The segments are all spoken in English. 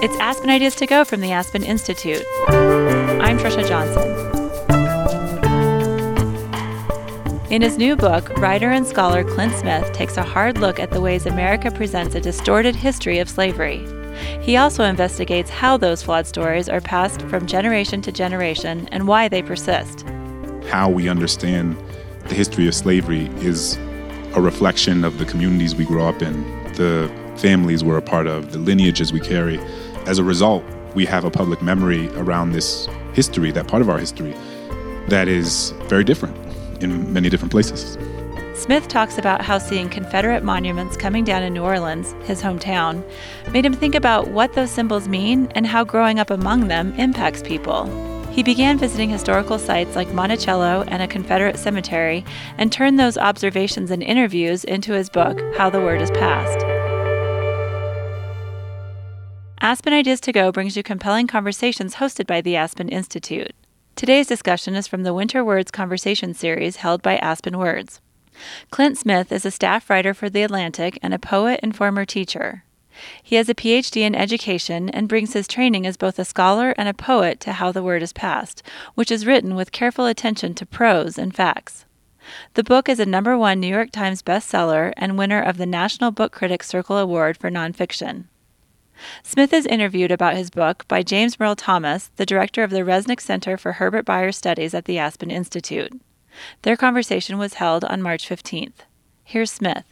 It's Aspen Ideas to Go from the Aspen Institute. I'm Trisha Johnson. In his new book, writer and scholar Clint Smith takes a hard look at the ways America presents a distorted history of slavery. He also investigates how those flawed stories are passed from generation to generation and why they persist. How we understand the history of slavery is a reflection of the communities we grow up in, the families we're a part of, the lineages we carry. As a result, we have a public memory around this history, that part of our history, that is very different in many different places. Smith talks about how seeing Confederate monuments coming down in New Orleans, his hometown, made him think about what those symbols mean and how growing up among them impacts people. He began visiting historical sites like Monticello and a Confederate cemetery and turned those observations and interviews into his book, How the Word is Passed. Aspen Ideas to Go brings you compelling conversations hosted by the Aspen Institute. Today's discussion is from the Winter Words Conversation series held by Aspen Words. Clint Smith is a staff writer for The Atlantic and a poet and former teacher. He has a PhD in education and brings his training as both a scholar and a poet to How the Word is Passed, which is written with careful attention to prose and facts. The book is a number one New York Times bestseller and winner of the National Book Critics Circle Award for Nonfiction. Smith is interviewed about his book by James Merle Thomas, the director of the Resnick Center for Herbert Bayer Studies at the Aspen Institute. Their conversation was held on March 15th. Here's Smith.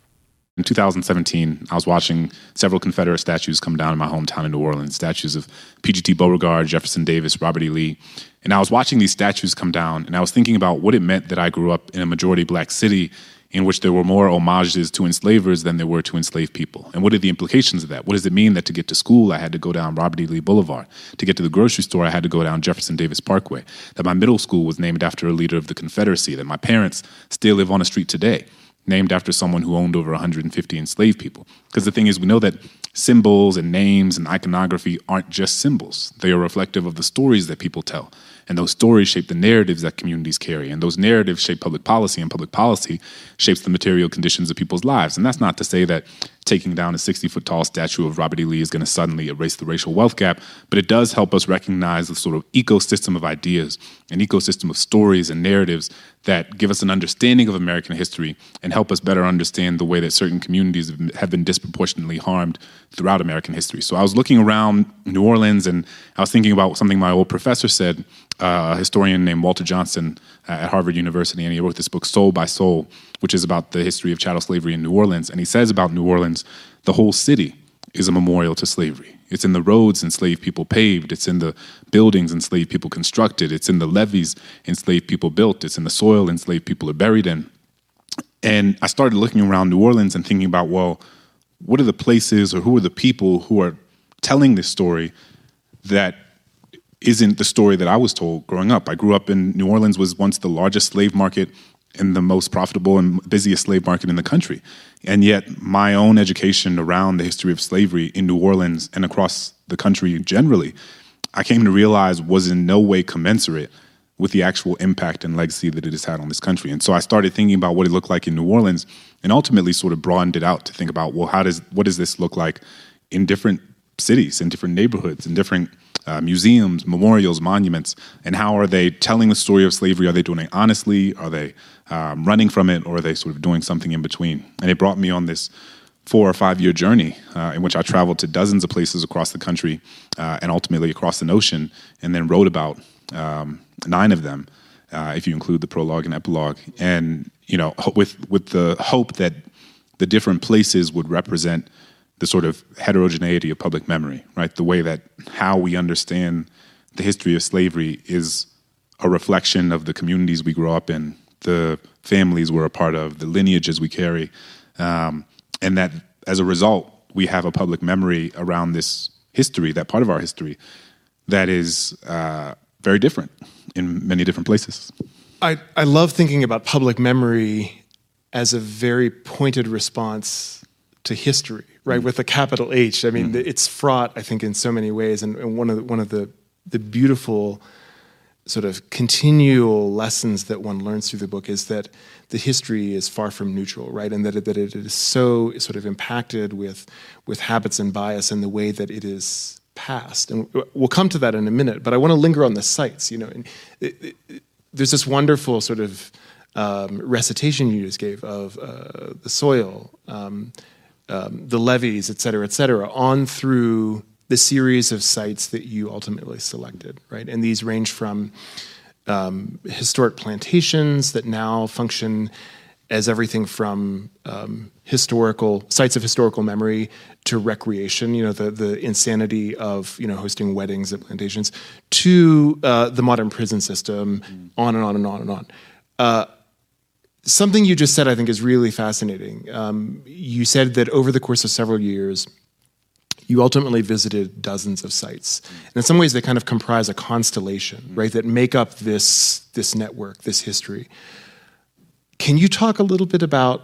In 2017, I was watching several Confederate statues come down in my hometown in New Orleans, statues of P.G.T. Beauregard, Jefferson Davis, Robert E. Lee. And I was watching these statues come down, and I was thinking about what it meant that I grew up in a majority black city in which there were more homages to enslavers than there were to enslaved people. And what are the implications of that? What does it mean that to get to school, I had to go down Robert E. Lee Boulevard? To get to the grocery store, I had to go down Jefferson Davis Parkway? That my middle school was named after a leader of the Confederacy? That my parents still live on a street today? named after someone who owned over 150 enslaved people. Because the thing is, we know that symbols and names and iconography aren't just symbols, they are reflective of the stories that people tell. And those stories shape the narratives that communities carry. And those narratives shape public policy, and public policy shapes the material conditions of people's lives. And that's not to say that taking down a 60 foot tall statue of Robert E. Lee is going to suddenly erase the racial wealth gap, but it does help us recognize the sort of ecosystem of ideas, an ecosystem of stories and narratives that give us an understanding of American history and help us better understand the way that certain communities have been disproportionately harmed throughout American history. So I was looking around New Orleans and I was thinking about something my old professor said uh, a historian named Walter Johnson uh, at Harvard University, and he wrote this book, Soul by Soul, which is about the history of chattel slavery in New Orleans. And he says about New Orleans, the whole city is a memorial to slavery. It's in the roads enslaved people paved. It's in the buildings enslaved people constructed. It's in the levees enslaved people built. It's in the soil enslaved people are buried in. And I started looking around New Orleans and thinking about, well, what are the places or who are the people who are telling this story that isn't the story that I was told growing up. I grew up in New Orleans was once the largest slave market and the most profitable and busiest slave market in the country. And yet my own education around the history of slavery in New Orleans and across the country generally, I came to realize was in no way commensurate with the actual impact and legacy that it has had on this country. And so I started thinking about what it looked like in New Orleans and ultimately sort of broadened it out to think about, well, how does what does this look like in different cities, in different neighborhoods, in different uh, museums, memorials, monuments, and how are they telling the story of slavery? Are they doing it honestly? Are they um, running from it, or are they sort of doing something in between? And it brought me on this four or five year journey uh, in which I traveled to dozens of places across the country uh, and ultimately across the ocean, and then wrote about um, nine of them, uh, if you include the prologue and epilogue. And you know, with with the hope that the different places would represent the sort of heterogeneity of public memory, right? The way that how we understand the history of slavery is a reflection of the communities we grow up in, the families we're a part of, the lineages we carry, um, and that as a result, we have a public memory around this history, that part of our history, that is uh, very different in many different places. I, I love thinking about public memory as a very pointed response to history, right? Mm-hmm. With a capital H. I mean, mm-hmm. it's fraught, I think, in so many ways. And, and one of the, one of the the beautiful sort of continual lessons that one learns through the book is that the history is far from neutral, right? And that it, that it is so sort of impacted with with habits and bias and the way that it is passed, and we'll come to that in a minute. But I want to linger on the sites. You know, it, it, there's this wonderful sort of um, recitation you just gave of uh, the soil, um, um, the levees, et cetera, et cetera, on through the series of sites that you ultimately selected, right? And these range from um, historic plantations that now function as everything from um, historical sites of historical memory to recreation, you know, the, the insanity of, you know, hosting weddings at plantations, to uh, the modern prison system, mm. on and on and on and on. Uh, something you just said, I think, is really fascinating. Um, you said that over the course of several years, you ultimately visited dozens of sites. And in some ways, they kind of comprise a constellation, mm. right, that make up this, this network, this history. Can you talk a little bit about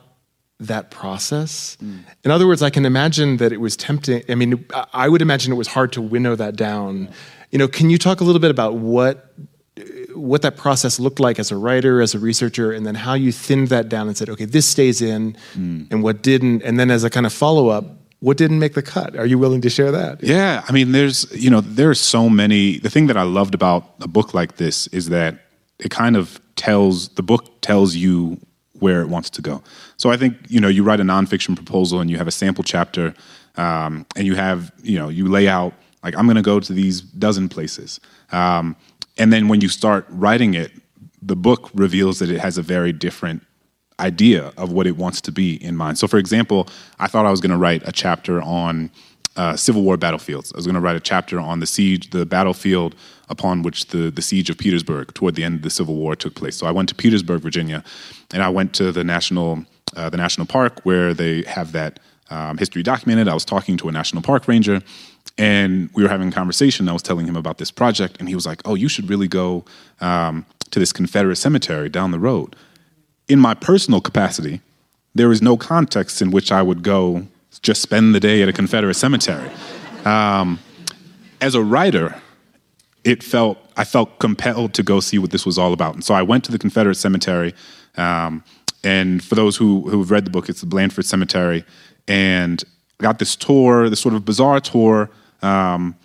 that process? Mm. In other words, I can imagine that it was tempting. I mean, I would imagine it was hard to winnow that down. You know, can you talk a little bit about what what that process looked like as a writer, as a researcher, and then how you thinned that down and said, okay, this stays in, mm. and what didn't, and then as a kind of follow up, what didn't make the cut? Are you willing to share that? Yeah, I mean, there's you know, there's so many. The thing that I loved about a book like this is that it kind of tells the book tells you where it wants to go. So I think you know you write a nonfiction proposal and you have a sample chapter, um, and you have you know you lay out like I'm going to go to these dozen places, um, and then when you start writing it, the book reveals that it has a very different idea of what it wants to be in mind. So, for example, I thought I was going to write a chapter on uh, Civil War battlefields. I was going to write a chapter on the siege, the battlefield upon which the, the siege of Petersburg toward the end of the Civil War took place. So I went to Petersburg, Virginia, and I went to the national uh, the national park where they have that um, history documented. I was talking to a national park ranger, and we were having a conversation. I was telling him about this project, and he was like, "Oh, you should really go um, to this Confederate cemetery down the road." In my personal capacity, there is no context in which I would go just spend the day at a Confederate cemetery. Um, as a writer, it felt I felt compelled to go see what this was all about, and so I went to the Confederate cemetery. Um, and for those who who've read the book, it's the Blandford Cemetery, and got this tour, this sort of bizarre tour um,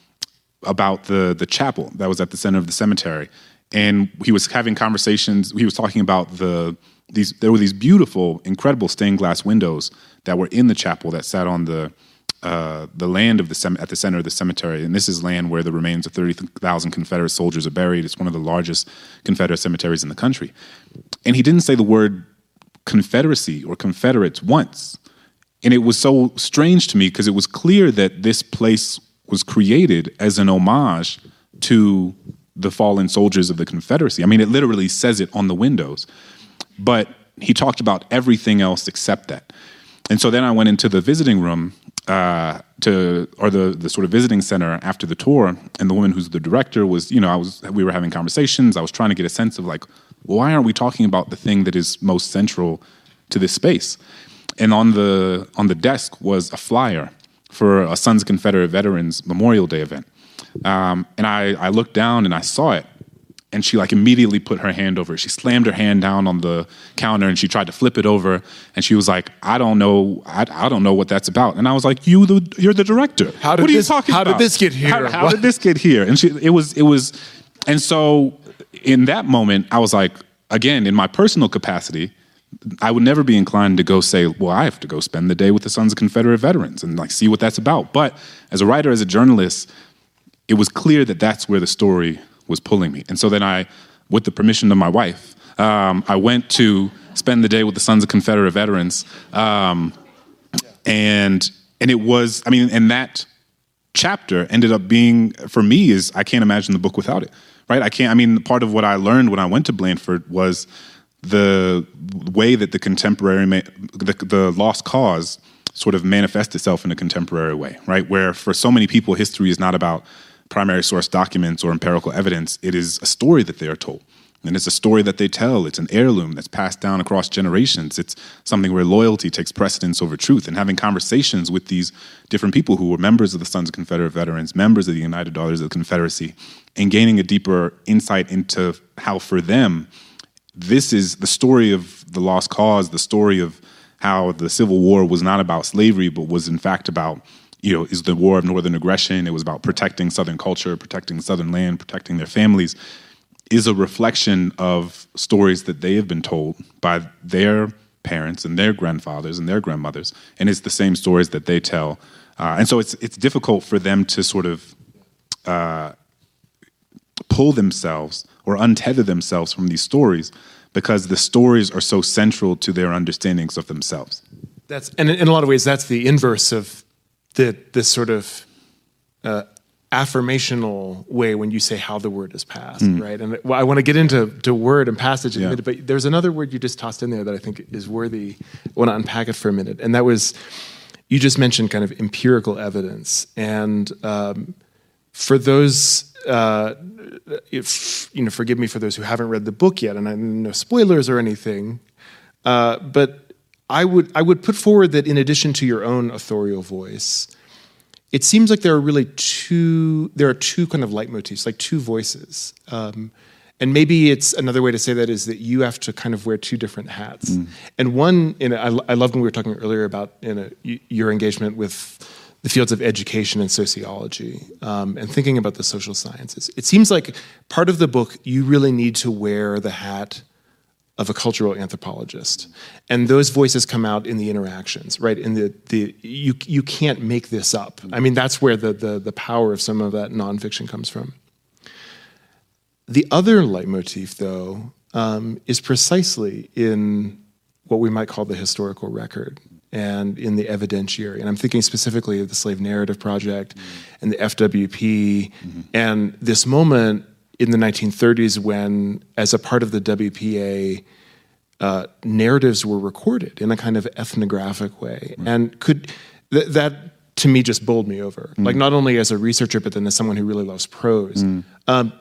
about the the chapel that was at the center of the cemetery, and he was having conversations. He was talking about the these there were these beautiful, incredible stained glass windows that were in the chapel that sat on the uh, the land of the at the center of the cemetery, and this is land where the remains of thirty thousand Confederate soldiers are buried. It's one of the largest Confederate cemeteries in the country, and he didn't say the word Confederacy or Confederates once, and it was so strange to me because it was clear that this place was created as an homage to the fallen soldiers of the Confederacy. I mean, it literally says it on the windows. But he talked about everything else except that. And so then I went into the visiting room uh, to, or the, the sort of visiting center after the tour, and the woman who's the director was, you know, I was, we were having conversations. I was trying to get a sense of like, why aren't we talking about the thing that is most central to this space? And on the on the desk was a flyer for a Sons of Confederate Veterans Memorial Day event. Um, and I, I looked down and I saw it, and she like immediately put her hand over it. She slammed her hand down on the counter and she tried to flip it over and she was like, "I don't know, I, I don't know what that's about." And I was like, "You the you're the director. How did what are this, you talking how about? How did this get here? How, how did this get here?" And she it was it was, and so in that moment I was like, again in my personal capacity. I would never be inclined to go say, well, I have to go spend the day with the Sons of Confederate Veterans and like see what that's about. But as a writer, as a journalist, it was clear that that's where the story was pulling me. And so then I with the permission of my wife, um, I went to spend the day with the Sons of Confederate Veterans, um, and and it was, I mean, and that chapter ended up being for me is I can't imagine the book without it, right? I can't. I mean, part of what I learned when I went to Blandford was the way that the contemporary, the, the lost cause sort of manifests itself in a contemporary way, right? Where for so many people, history is not about primary source documents or empirical evidence. It is a story that they are told. And it's a story that they tell. It's an heirloom that's passed down across generations. It's something where loyalty takes precedence over truth. And having conversations with these different people who were members of the Sons of Confederate Veterans, members of the United Daughters of the Confederacy, and gaining a deeper insight into how, for them, this is the story of the lost cause, the story of how the Civil War was not about slavery, but was in fact about you know, is the war of northern aggression. It was about protecting Southern culture, protecting Southern land, protecting their families. Is a reflection of stories that they have been told by their parents and their grandfathers and their grandmothers, and it's the same stories that they tell. Uh, and so it's it's difficult for them to sort of uh, pull themselves or untether themselves from these stories because the stories are so central to their understandings of themselves. That's and in a lot of ways that's the inverse of the this sort of uh, affirmational way when you say how the word is passed, mm. right? And I want to get into to word and passage in yeah. a minute, but there's another word you just tossed in there that I think is worthy. I want to unpack it for a minute, and that was you just mentioned kind of empirical evidence, and um, for those. Uh, if you know, forgive me for those who haven't read the book yet, and I no spoilers or anything. Uh, but I would I would put forward that in addition to your own authorial voice, it seems like there are really two there are two kind of leitmotifs, like two voices. Um, and maybe it's another way to say that is that you have to kind of wear two different hats. Mm. And one, in a, I, I loved when we were talking earlier about in a, your engagement with the fields of education and sociology um, and thinking about the social sciences. It seems like part of the book you really need to wear the hat of a cultural anthropologist. And those voices come out in the interactions right? In the the you you can't make this up. I mean that's where the the, the power of some of that nonfiction comes from. The other leitmotif though um, is precisely in what we might call the historical record and in the evidentiary. And i'm thinking specifically of the slave narrative project mm-hmm. and the fwp mm-hmm. and this moment in the 1930s when, as a part of the WPA, uh, narratives were recorded in a kind of ethnographic way, mm. and could th- that to me just bowled me over. Mm. Like not only as a researcher, but then as someone who really loves prose. Mm. Um,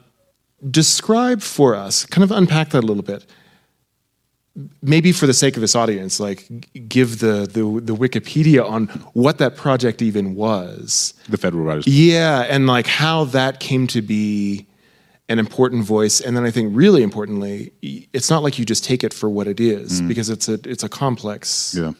describe for us, kind of unpack that a little bit. Maybe for the sake of this audience, like give the, the the Wikipedia on what that project even was. The Federal Writers. Yeah, and like how that came to be an important voice and then i think really importantly it's not like you just take it for what it is mm. because it's a it's a complex yeah.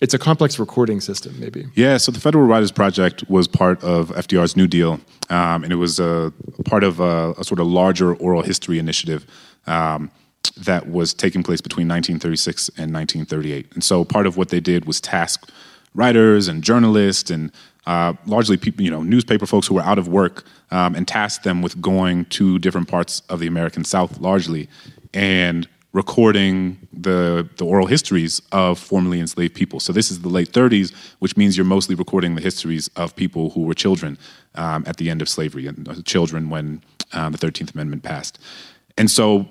it's a complex recording system maybe. Yeah so the federal writers project was part of fdr's new deal um, and it was a part of a, a, sort of larger oral history initiative um, that was taking place between 1936 and 1938 and so part of what they did was task writers and journalists and uh, largely people, you know, newspaper folks who were out of work, um, and tasked them with going to different parts of the American South, largely, and recording the the oral histories of formerly enslaved people. So this is the late 30s, which means you're mostly recording the histories of people who were children um, at the end of slavery and uh, children when uh, the 13th Amendment passed. And so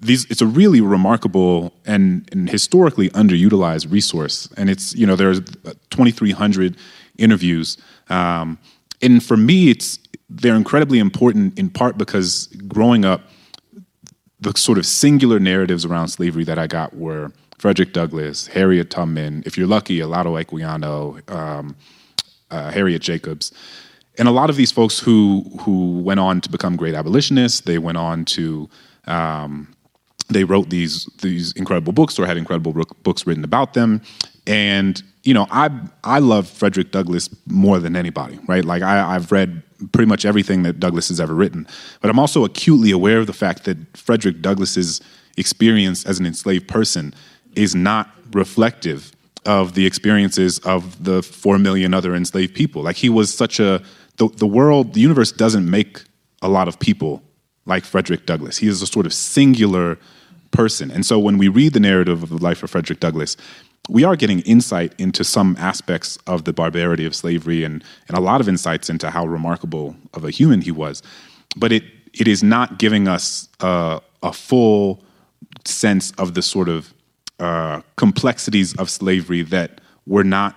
these it's a really remarkable and, and historically underutilized resource. And it's you know there's 2,300 interviews. Um, and for me, it's they're incredibly important in part because growing up, the sort of singular narratives around slavery that I got were Frederick Douglass, Harriet Tubman, if you're lucky, Olaudah Equiano, um, uh, Harriet Jacobs, and a lot of these folks who who went on to become great abolitionists. They went on to um, they wrote these these incredible books or had incredible books written about them, and you know, I I love Frederick Douglass more than anybody, right? Like I, I've read pretty much everything that Douglass has ever written, but I'm also acutely aware of the fact that Frederick Douglass's experience as an enslaved person is not reflective of the experiences of the four million other enslaved people. Like he was such a the, the world, the universe doesn't make a lot of people like Frederick Douglass. He is a sort of singular person. And so when we read the narrative of the life of Frederick Douglass, we are getting insight into some aspects of the barbarity of slavery and, and a lot of insights into how remarkable of a human he was. But it, it is not giving us a, a full sense of the sort of uh, complexities of slavery that were not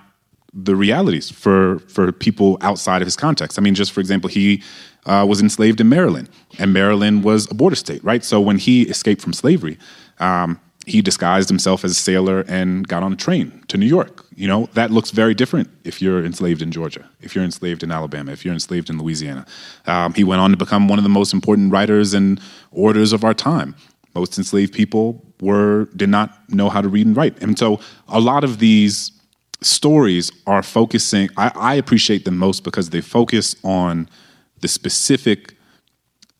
the realities for, for people outside of his context. I mean, just for example, he uh, was enslaved in Maryland, and Maryland was a border state, right? So when he escaped from slavery, um, he disguised himself as a sailor and got on a train to New York. You know, that looks very different if you're enslaved in Georgia, if you're enslaved in Alabama, if you're enslaved in Louisiana. Um, he went on to become one of the most important writers and orators of our time. Most enslaved people were did not know how to read and write, and so a lot of these stories are focusing. I, I appreciate them most because they focus on the specific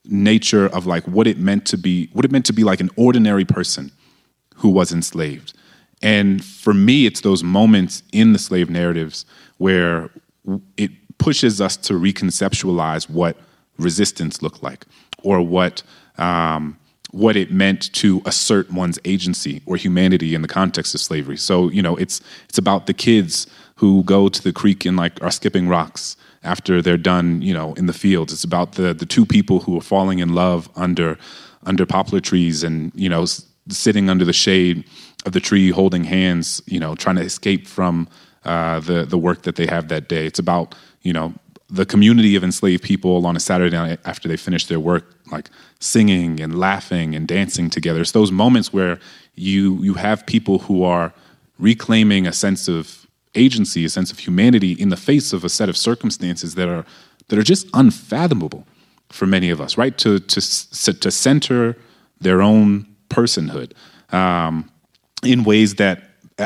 nature of like what it meant to be what it meant to be like an ordinary person who was enslaved. And for me it's those moments in the slave narratives where it pushes us to reconceptualize what resistance looked like or what um, what it meant to assert one's agency or humanity in the context of slavery. So you know it's it's about the kids who go to the creek and like are skipping rocks after they're done, you know, in the fields. It's about the the two people who are falling in love under under poplar trees and you know sitting under the shade of the tree, holding hands, you know, trying to escape from uh, the the work that they have that day. It's about you know the community of enslaved people on a Saturday night after they finish their work, like singing and laughing and dancing together. It's those moments where you you have people who are reclaiming a sense of agency, a sense of humanity in the face of a set of circumstances that are that are just unfathomable for many of us, right? To to to center their own personhood um, in ways that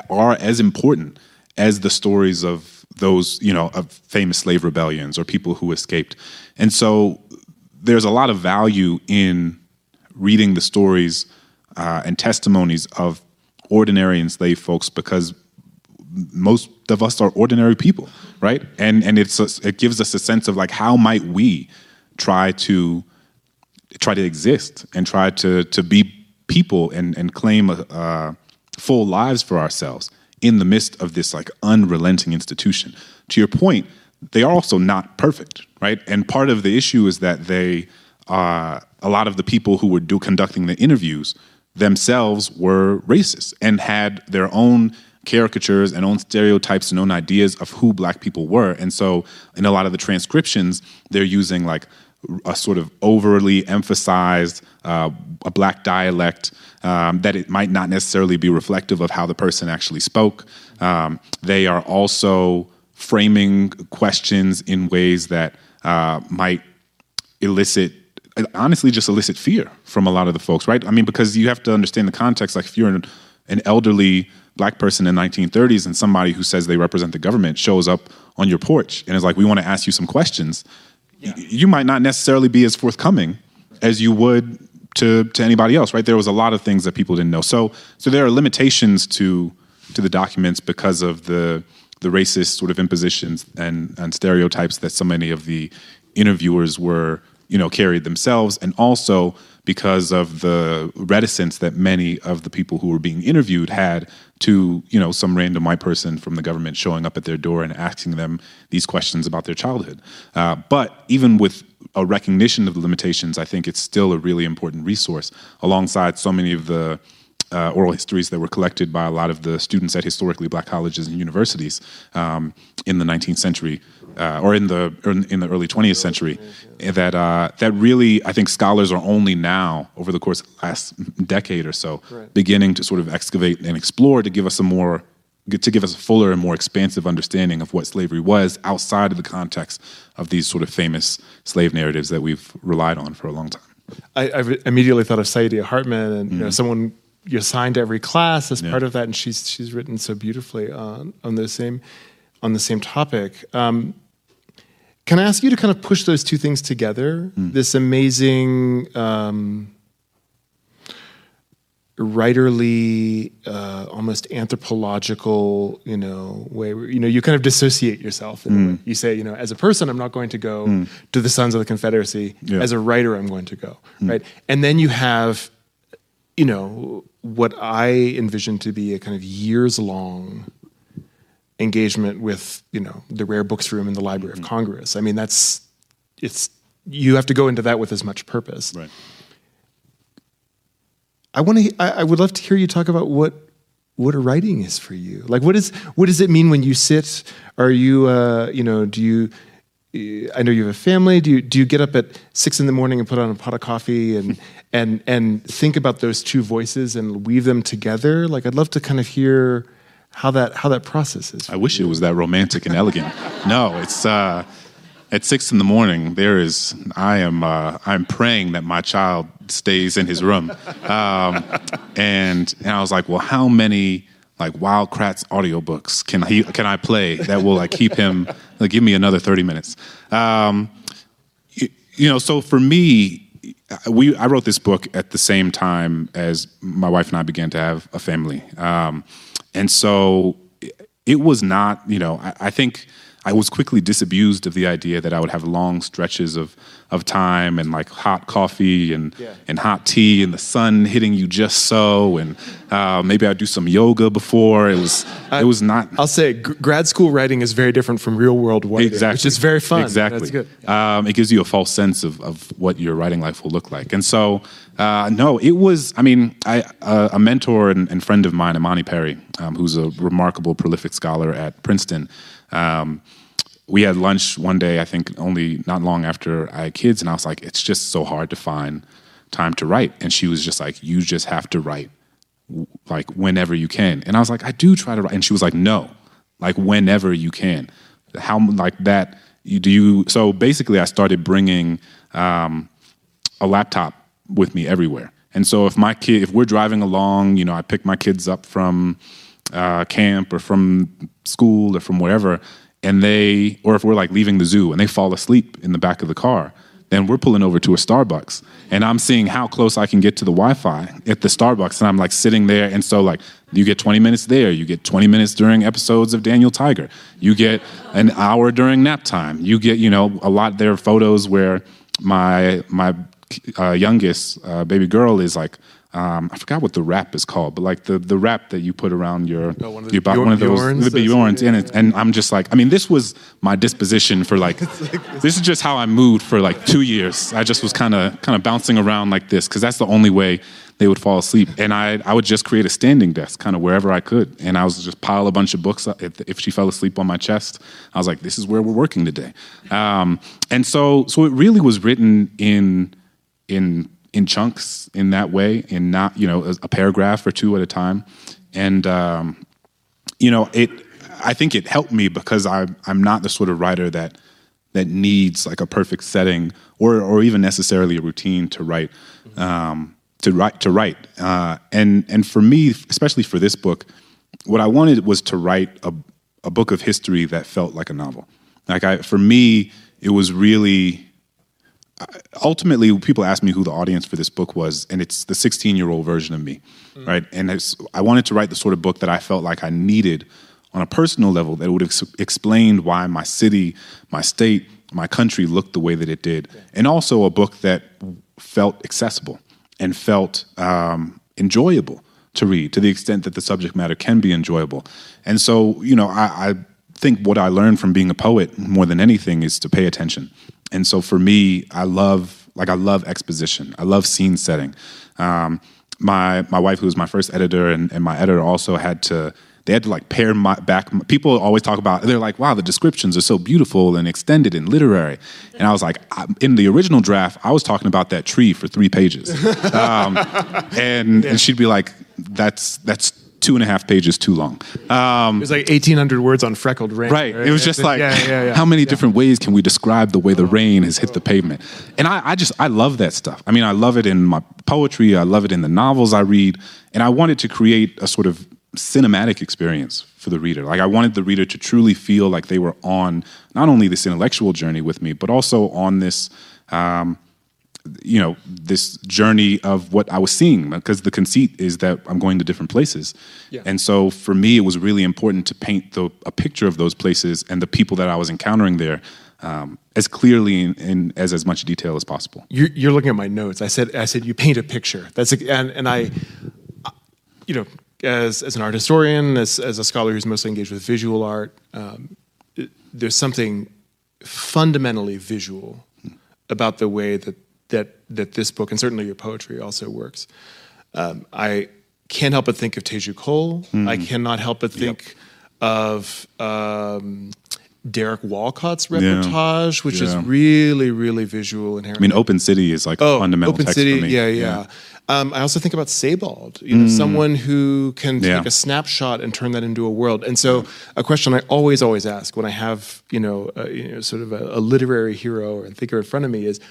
are as important as the stories of those, you know, of famous slave rebellions or people who escaped. And so there's a lot of value in reading the stories uh, and testimonies of ordinary enslaved folks because most of us are ordinary people, right? And and it's a, it gives us a sense of like how might we try to try to exist and try to to be people and and claim a, uh, full lives for ourselves in the midst of this like unrelenting institution. To your point, they are also not perfect, right? And part of the issue is that they uh, a lot of the people who were do conducting the interviews themselves were racist and had their own caricatures and own stereotypes and own ideas of who black people were. And so in a lot of the transcriptions, they're using like a sort of overly emphasized uh, a black dialect um, that it might not necessarily be reflective of how the person actually spoke. Um, they are also framing questions in ways that uh, might elicit honestly just elicit fear from a lot of the folks right i mean because you have to understand the context like if you're an, an elderly black person in the 1930s and somebody who says they represent the government shows up on your porch and is like, we want to ask you some questions, yeah. you might not necessarily be as forthcoming as you would to, to anybody else, right? There was a lot of things that people didn't know. So, so there are limitations to, to the documents because of the, the racist sort of impositions and, and stereotypes that so many of the interviewers were, you know, carried themselves. And also because of the reticence that many of the people who were being interviewed had to you know some random white person from the government showing up at their door and asking them these questions about their childhood. Uh, but even with a recognition of the limitations, I think it's still a really important resource alongside so many of the uh, oral histories that were collected by a lot of the students at historically black colleges and universities um, in the 19th century uh, or in the in the early 20th century that uh, that really I think scholars are only now over the course of the last decade or so right. beginning to sort of excavate and explore to give us a more to give us a fuller and more expansive understanding of what slavery was outside of the context of these sort of famous slave narratives that we've relied on for a long time. I, I immediately thought of Saidiya Hartman and mm-hmm. you know, mm-hmm. someone you assigned to every class as yeah. part of that, and she's she's written so beautifully on on the same on the same topic. Um, can I ask you to kind of push those two things together? Mm. This amazing um, writerly, uh, almost anthropological, you know, way. Where, you know, you kind of dissociate yourself. Mm. You say, you know, as a person, I'm not going to go mm. to the Sons of the Confederacy. Yeah. As a writer, I'm going to go, mm. right? And then you have, you know, what I envision to be a kind of years long engagement with you know the rare books room in the Library mm-hmm. of Congress. I mean, that's it's you have to go into that with as much purpose. Right. I want to. I, I would love to hear you talk about what what a writing is for you. Like, what is what does it mean when you sit? Are you uh, you know do you I know you have a family. Do you do you get up at six in the morning and put on a pot of coffee and and and think about those two voices and weave them together? Like I'd love to kind of hear how that how that process is. I wish it was that romantic and elegant. no, it's uh, at six in the morning. There is I am uh, I'm praying that my child stays in his room, um, and and I was like, well, how many like Wild Kratts audiobooks can he can I play that will like keep him like give me another 30 minutes. Um, you, you know, so for me, we I wrote this book at the same time as my wife and I began to have a family, um, and so it was not. You know, I, I think I was quickly disabused of the idea that I would have long stretches of of time and like hot coffee and yeah. and hot tea and the sun hitting you just so and uh, maybe I'd do some yoga before it was I, it was not. I'll say g- grad school writing is very different from real world writing, exactly. which is very fun. Exactly, That's good. Um, it gives you a false sense of of what your writing life will look like, and so uh, no, it was. I mean, I uh, a mentor and, and, friend of mine, Imani Perry, um, who's a remarkable, prolific scholar at Princeton. Um, we had lunch one day, I think only not long after I had kids, and I was like, it's just so hard to find time to write. And she was just like, you just have to write like whenever you can. And I was like, I do try to write. And she was like, no, like whenever you can. How like that? You do you? So basically, I started bringing um, a laptop with me everywhere. And so if my kid, if we're driving along, you know, I pick my kids up from uh, camp or from school or from wherever, and they, or if we're like leaving the zoo and they fall asleep in the back of the car, then we're pulling over to a Starbucks. And I'm seeing how close I can get to the Wi-Fi at the Starbucks and I'm like sitting there. And so like you get 20 minutes there, you get 20 minutes during episodes of Daniel Tiger, you get an hour during nap time, you get you know a lot. There are photos where my my uh, youngest uh, baby girl is like um, I forgot what the wrap is called, but like the the wrap that you put around your oh, one of the, your, one of those Bjorns, the Bjorns in it, and I'm just like, I mean, this was my disposition for like, this. is just how I moved for like two years. I just was kind of kind of bouncing around like this because that's the only way they would fall asleep, and I I would just create a standing desk kind of wherever I could, and I was just pile a bunch of books. If, if she fell asleep on my chest, I was like, this is where we're working today, um, and so so it really was written in in in chunks in that way, in not you know a, paragraph or two at a time, and um, you know it. I think it helped me because I'm I'm not the sort of writer that that needs like a perfect setting or or even necessarily a routine to write um, to write to write. Uh, and and for me, especially for this book, what I wanted was to write a a book of history that felt like a novel. Like I, for me, it was really ultimately people ask me who the audience for this book was and it's the 16 year old version of me mm. right and i wanted to write the sort of book that i felt like i needed on a personal level that would have ex- explained why my city my state my country looked the way that it did yeah. and also a book that felt accessible and felt um, enjoyable to read to the extent that the subject matter can be enjoyable and so you know I, I think what i learned from being a poet more than anything is to pay attention and so for me, I love like I love exposition. I love scene setting. Um, my my wife, who was my first editor, and, and my editor also had to they had to like pare my back. People always talk about they're like, wow, the descriptions are so beautiful and extended and literary. And I was like, in the original draft, I was talking about that tree for three pages, um, and and she'd be like, that's that's two and a half pages too long. Um, it was like 1,800 words on freckled rain. Right. right? It was just like, yeah, yeah, yeah. how many different ways can we describe the way the rain has hit the pavement? And I, I just, I love that stuff. I mean, I love it in my poetry, I love it in the novels I read, and I wanted to create a sort of cinematic experience for the reader. Like I wanted the reader to truly feel like they were on not only this intellectual journey with me, but also on this um, you know this journey of what I was seeing because the conceit is that I'm going to different places, yeah. and so for me it was really important to paint the, a picture of those places and the people that I was encountering there um, as clearly in, in, as as much detail as possible. You're, you're, looking at my notes. I said I said you paint a picture. That's a, and and I, you know, as as an art historian, as as a scholar who's mostly engaged with visual art, um, there's something fundamentally visual about the way that that that this book and certainly your poetry also works. Um, I can't help but think of Teju Cole. Mm. I cannot help but think yep. of um, Derek Walcott's reportage, yeah. which yeah. is really, really visual and. I mean, Open City is like oh, fundamental Open text City, for me. Yeah, yeah. yeah. Um, I also think about Sebald, you know, mm. someone who can take a snapshot and turn that into a world. And so, a question I always, always ask when I have, you know, you know sort of a, a literary hero or thinker in front of me is,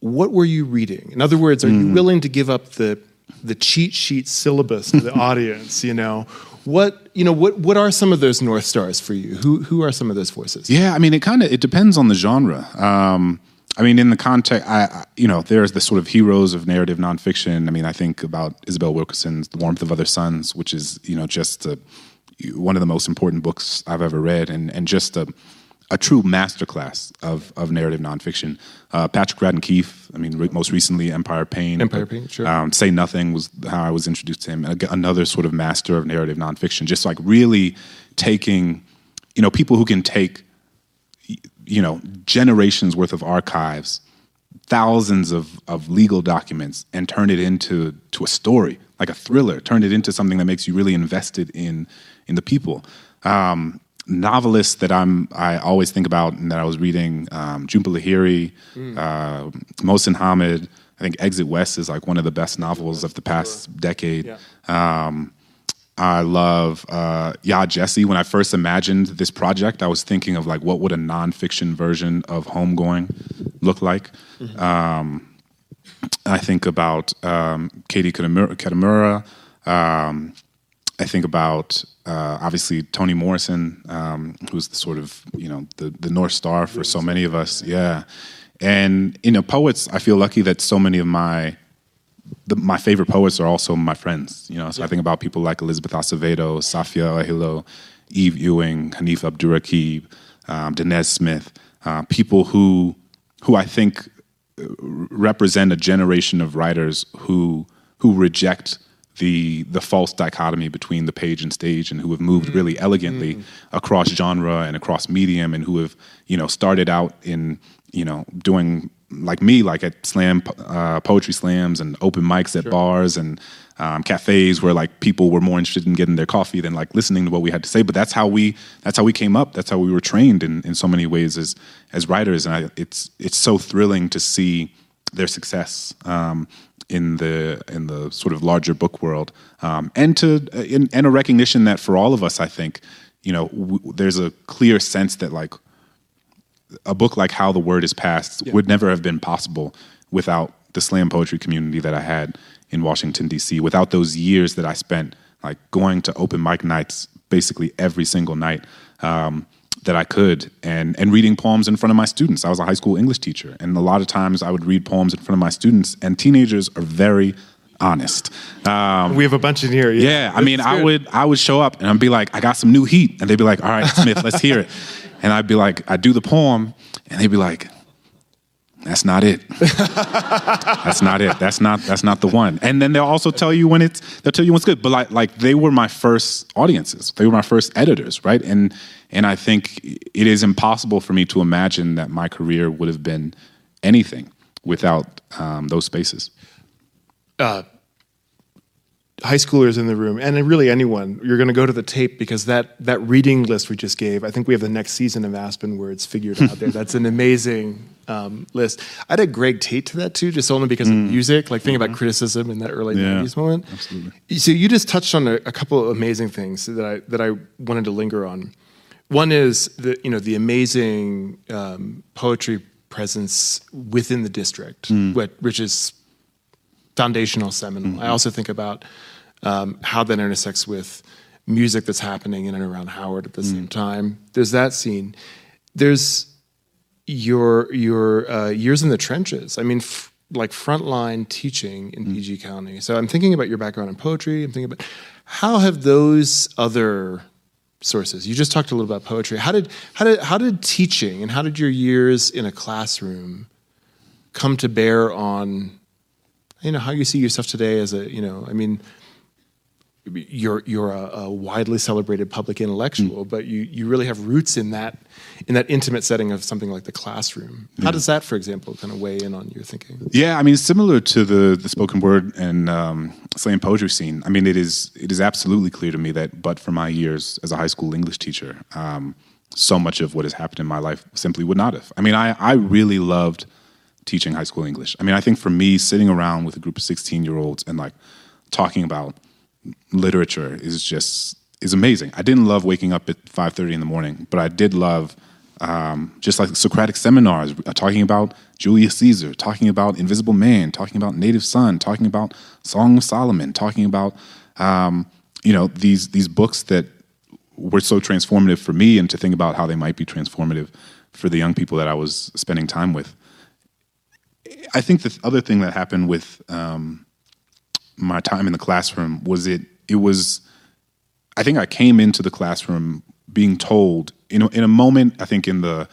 what were you reading? In other words, are mm. you willing to give up the the cheat sheet syllabus to the audience? You know, What you know? What what are some of those north stars for you? Who who are some of those voices? Yeah, I mean, it kind of it depends on the genre. Um, I mean, in the context, I, I, you know, there's the sort of heroes of narrative nonfiction. I mean, I think about Isabel Wilkerson's "The Warmth of Other Suns," which is you know just a, one of the most important books I've ever read, and and just a a true masterclass of of narrative nonfiction. Uh, Patrick Radden Keefe, I mean, re- most recently Empire Pain. Empire Pain, sure. Um, Say Nothing was how I was introduced to him. Another sort of master of narrative nonfiction, just like really taking, you know, people who can take, you know, generations worth of archives, thousands of, of legal documents, and turn it into to a story, like a thriller. Turn it into something that makes you really invested in in the people. Um, novelists that I'm I always think about and that I was reading um, Jhumpa Lahiri, uh, Mohsin Hamid. I think Exit West is like one of the best novels of the past decade. Um, I love uh, Gyasi. When I first imagined this project, I was thinking of like what would a nonfiction version of Homegoing look like. Um, I think about um, Katie. Kitamura. Um, I think about uh, obviously Toni Morrison, um, who's the sort of you know the the north star for so many of us. Yeah, and you know poets. I feel lucky that so many of my the, my favorite poets are also my friends. You know, so I think about people like Elizabeth Acevedo, Safia Elhillo, Eve Ewing, Hanif Abdurraqib, um, Danez Smith, uh, people who who I think uh, represent a generation of writers who who reject the the false dichotomy between the page and stage and who have moved really elegantly across genre and across medium and who have you know started out in you know doing like me like at slam uh, poetry slams and open mics at bars and um, cafes where like people were more interested in getting their coffee than like listening to what we had to say. But that's how we that's how we came up. That's how we were trained in, in so many ways as as writers. And I, it's it's so thrilling to see their success. Um, in the in the sort of larger book world, um, and to in, and a recognition that for all of us, I think, you know, w- there's a clear sense that like a book like How the Word is Passed would never have been possible without the slam poetry community that I had in Washington D.C. Without those years that I spent like going to open mic nights basically every single night. Um, that I could and and reading poems in front of my students. I was a high school English teacher, and a lot of times I would read poems in front of my students. And teenagers are very honest. Um, We have a bunch in here. yeah, I mean, I would I would show up and I'd be like, I got some new heat, and they'd be like, All right, Smith, let's hear it. And I'd be like, I do the poem, and they'd be like, That's not it. that's not it. That's not that's not the one. And then they'll also tell you when it's they'll tell you when it's good. But like like they were my first audiences. They were my first editors, right? And and I think it is impossible for me to imagine that my career would have been anything without um, those spaces. High schoolers in the room, and really anyone, you're going to go to the tape because that that reading list we just gave. I think we have the next season of Aspen Words figured out there. That's an amazing um, list. I'd add Greg Tate to that too, just only because of music. Like think about criticism in that early Mm. Yeah, '90s moment. Absolutely. So you just touched on a, a couple of amazing things that I that I wanted to linger on. One is the you know the amazing um, poetry presence within the district, what, which is foundational seminal. I also think about um, how that intersects with music that's happening in and around Howard at the same time. There's that scene. There's your your uh, years in the trenches. I mean, f- like frontline teaching in PG County. So I'm thinking about your background in poetry. I'm thinking about how have those other sources. You just talked a little about poetry. How did how did how did teaching and how did your years in a classroom come to bear on you know how you see yourself today as a you know I mean you're you're a, a widely celebrated public intellectual, but you you really have roots in that in that intimate setting of something like the classroom. How does that, for example, kind of weigh in on your thinking? Yeah, I mean, similar to the the spoken word and um, slam poetry scene. I mean, it is it is absolutely clear to me that, but for my years as a high school English teacher, um, so much of what has happened in my life simply would not have. I mean, I I really loved teaching high school English. I mean, I think for me, sitting around with a group of sixteen year olds and like talking about literature is just is amazing. I didn't love waking up at five thirty in the morning, but I did love um, just like Socratic seminars, uh, talking about Julius Caesar, talking about Invisible Man, talking about Native Son, talking about Song of Solomon, talking about um, you know these these books that were so transformative for me, and to think about how they might be transformative for the young people that I was spending time with. I think the other thing that happened with um, my time in the classroom was it it was I think I came into the classroom being told in a, in a moment I think in the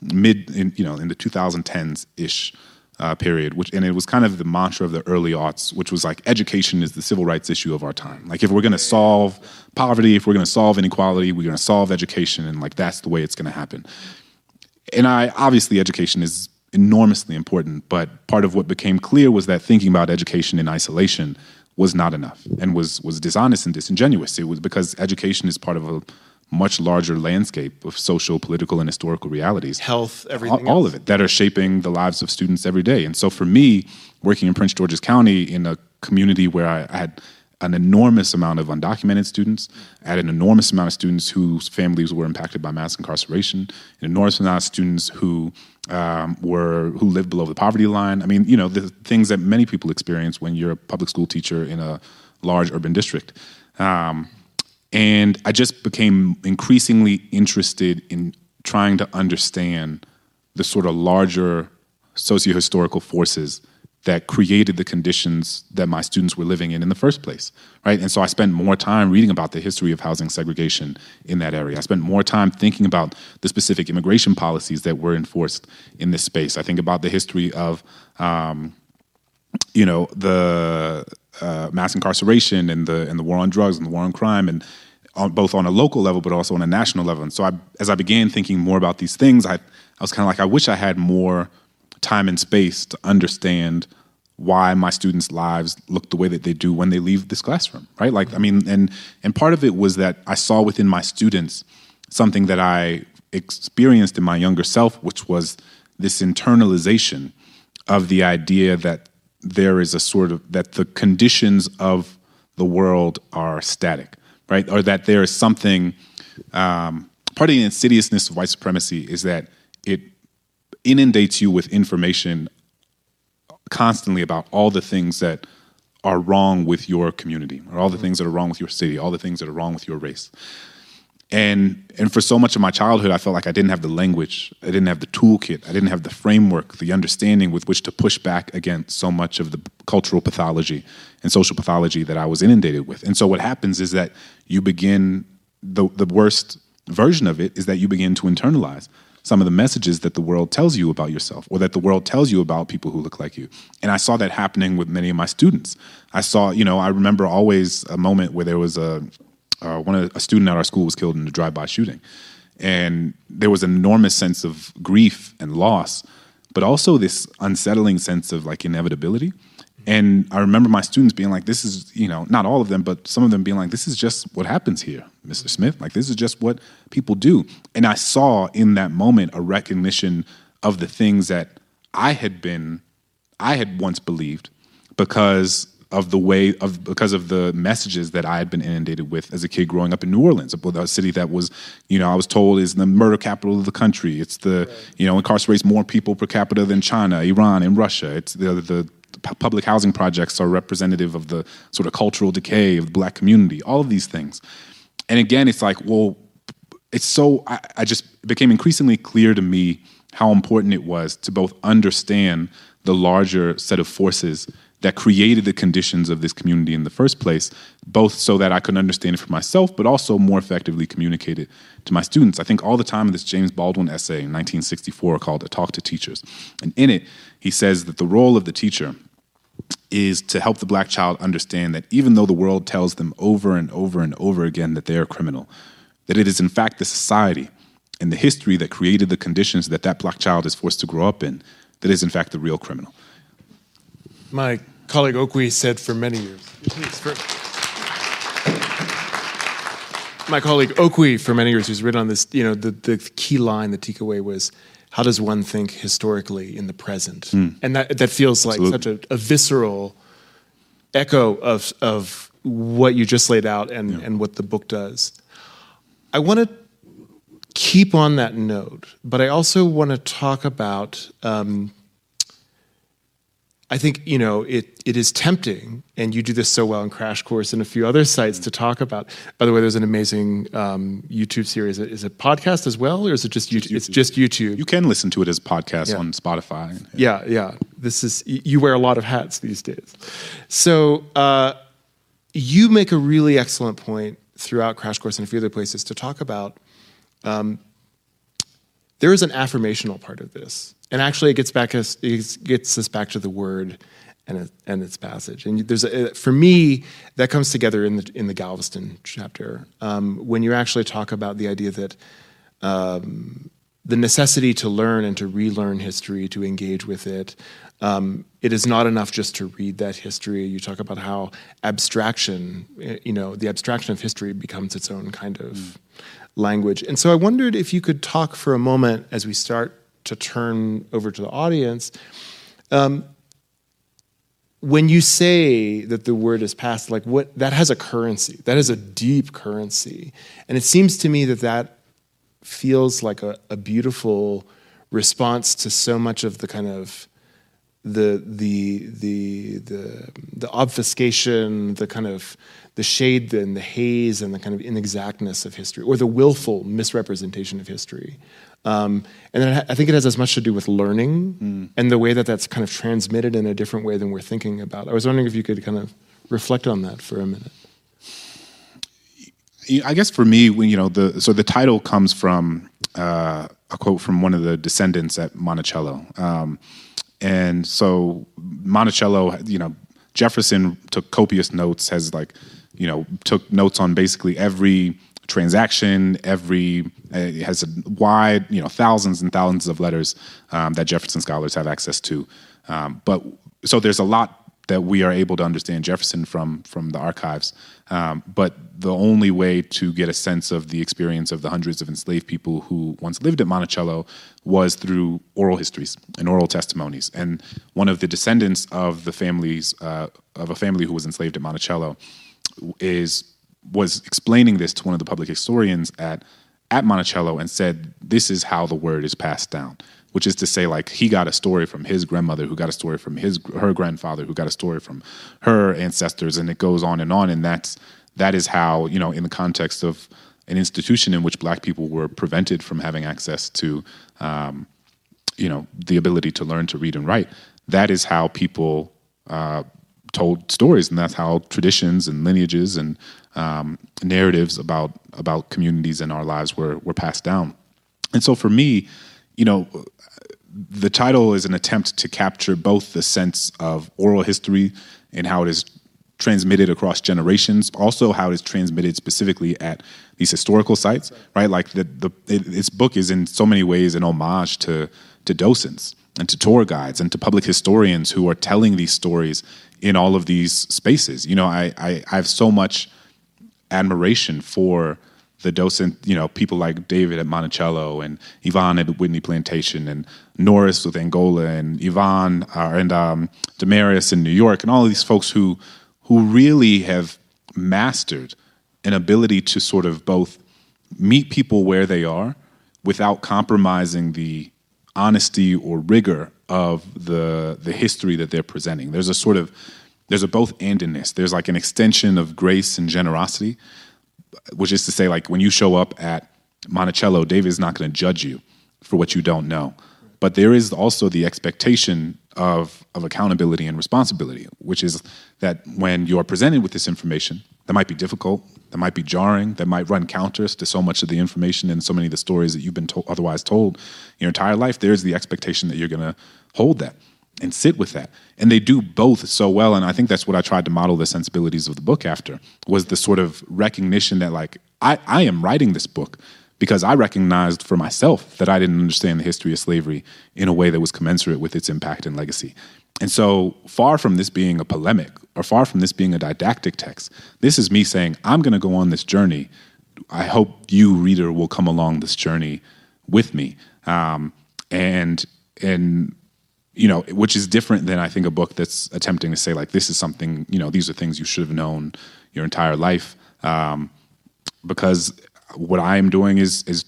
mid in, you know in the 2010s ish uh, period which and it was kind of the mantra of the early aughts which was like education is the civil rights issue of our time. Like if we're going to solve poverty if we're going to solve inequality we're going to solve education and like that's the way it's going to happen. And I obviously education is enormously important, but part of what became clear was that thinking about education in isolation was not enough and was was dishonest and disingenuous. It was because education is part of a much larger landscape of social, political, and historical realities. Health, everything. All, all of it that are shaping the lives of students every day. And so for me, working in Prince George's County in a community where I, I had an enormous amount of undocumented students, I had an enormous amount of students whose families were impacted by mass incarceration, an enormous amount of students who um, were who lived below the poverty line. I mean, you know, the things that many people experience when you're a public school teacher in a large urban district. Um, and I just became increasingly interested in trying to understand the sort of larger socio-historical forces that created the conditions that my students were living in in the first place, right? And so I spent more time reading about the history of housing segregation in that area. I spent more time thinking about the specific immigration policies that were enforced in this space. I think about the history of, um, you know, the uh, mass incarceration and the and the war on drugs and the war on crime and on, both on a local level but also on a national level. And so I, as I began thinking more about these things, I, I was kind of like, I wish I had more time and space to understand why my students' lives look the way that they do when they leave this classroom, right? Like, I mean, and and part of it was that I saw within my students something that I experienced in my younger self, which was this internalization of the idea that there is a sort of that the conditions of the world are static, right? Or that there is something. Um, part of the insidiousness of white supremacy is that it inundates you with information constantly about all the things that are wrong with your community, or all the things that are wrong with your city, all the things that are wrong with your race. And and for so much of my childhood, I felt like I didn't have the language, I didn't have the toolkit, I didn't have the framework, the understanding with which to push back against so much of the cultural pathology and social pathology that I was inundated with. And so what happens is that you begin the the worst version of it is that you begin to internalize some of the messages that the world tells you about yourself or that the world tells you about people who look like you. And I saw that happening with many of my students. I saw, you know, I remember always a moment where there was a uh, one of, a student at our school was killed in a drive-by shooting, and there was an enormous sense of grief and loss, but also this unsettling sense of like inevitability. And I remember my students being like, this is, you know, not all of them, but some of them being like, this is just what happens here, Mr. Smith. Like, this is just what people do. And I saw in that moment a recognition of the things that I had been, I had once believed because of the way of because of the messages that I had been inundated with as a kid growing up in New Orleans, a city that was, you know, I was told is the murder capital of the country. It's the, you know, incarcerates more people per capita than China, Iran, and Russia. It's the the public housing projects are representative of the sort of cultural decay of the black community, all of these things. And again, it's like, well, it's so, I, I just became increasingly clear to me how important it was to both understand the larger set of forces that created the conditions of this community in the first place, both so that I could understand it for myself, but also more effectively communicate it to my students. I think all the time in this James Baldwin essay in 1964 called A Talk to Teachers. And in it, he says that the role of the teacher is to help the black child understand that even though the world tells them over and over and over again that they are criminal, that it is in fact the society and the history that created the conditions that that black child is forced to grow up in that is in fact the real criminal. My colleague Okwe said for many years. My colleague Okwe for many years who's written on this, you know, the, the key line the Tika Way was how does one think historically in the present? Mm. And that that feels like Absolutely. such a, a, visceral echo of of what you just laid out and, yeah. and what the book does. I want to keep on that note, but I also want to talk about um, I think you know it. It is tempting, and you do this so well in Crash Course and a few other sites to talk about. By the way, there's an amazing um, YouTube series. Is it podcast as well, or is it just YouTube? It's just YouTube. You can listen to it as podcast yeah. on Spotify. Yeah, yeah. This is you wear a lot of hats these days. So uh, you make a really excellent point throughout Crash Course and a few other places to talk about. Um, there is an affirmational part of this and actually it gets back us it gets us back to the word and, and its passage. And there's a, for me that comes together in the in the Galveston chapter um, when you actually talk about the idea that um, the necessity to learn and to relearn history, to engage with it. Um, it is not enough just to read that history. You talk about how abstraction, you know, the abstraction of history becomes its own kind of mm. language. And so I wondered if you could talk for a moment as we start to turn over to the audience. Um, when you say that the word is passed, like what that has a currency, that is a deep currency, and it seems to me that that feels like a, a beautiful response to so much of the kind of the the the the the obfuscation, the kind of the shade and the haze and the kind of inexactness of history, or the willful misrepresentation of history. Um, and then I think it has as much to do with learning mm. and the way that that's kind of transmitted in a different way than we're thinking about. I was wondering if you could kind of reflect on that for a minute. I guess for me, when you know the so the title comes from uh, a quote from one of the descendants at Monticello, um, and so Monticello, you know, Jefferson took copious notes, has like, you know, took notes on basically every transaction, every uh, has a wide, you know, thousands and thousands of letters um, that Jefferson scholars have access to. Um, but so there's a lot that we are able to understand Jefferson from from the archives. Um, but the only way to get a sense of the experience of the hundreds of enslaved people who once lived at Monticello was through oral histories and oral testimonies. And one of the descendants of the families uh, of a family who was enslaved at Monticello is was explaining this to one of the public historians at at Monticello and said, "This is how the word is passed down." Which is to say, like he got a story from his grandmother, who got a story from his her grandfather, who got a story from her ancestors, and it goes on and on. And that's that is how you know, in the context of an institution in which Black people were prevented from having access to, um, you know, the ability to learn to read and write. That is how people uh, told stories, and that's how traditions and lineages and um, narratives about about communities in our lives were were passed down. And so for me, you know, the title is an attempt to capture both the sense of oral history and how it is transmitted across generations, also how it is transmitted specifically at these historical sites, right? Like the the it, its book is in so many ways an homage to to docents and to tour guides and to public historians who are telling these stories in all of these spaces. You know, I I, I have so much admiration for the docent, you know, people like David at Monticello and Yvonne at Whitney Plantation and Norris with Angola and Yvonne uh, and um, Demarius in New York and all of these folks who who really have mastered an ability to sort of both meet people where they are without compromising the honesty or rigor of the the history that they're presenting. There's a sort of there's a both and in this. There's like an extension of grace and generosity, which is to say, like when you show up at Monticello, David is not going to judge you for what you don't know. But there is also the expectation of, of accountability and responsibility, which is that when you're presented with this information, that might be difficult, that might be jarring, that might run counters to so much of the information and so many of the stories that you've been to- otherwise told your entire life, there's the expectation that you're going to hold that and sit with that. And they do both so well and i think that's what i tried to model the sensibilities of the book after was the sort of recognition that like i, I am writing this book because i recognized for myself that i didn't understand the history of slavery in a way that was commensurate with its impact and legacy. And so far from this being a polemic or far from this being a didactic text this is me saying i'm going to go on this journey. I hope you reader will come along this journey with me. Um, and and you know, which is different than I think a book that's attempting to say like this is something, you know, these are things you should have known your entire life. Um, because what I'm doing is is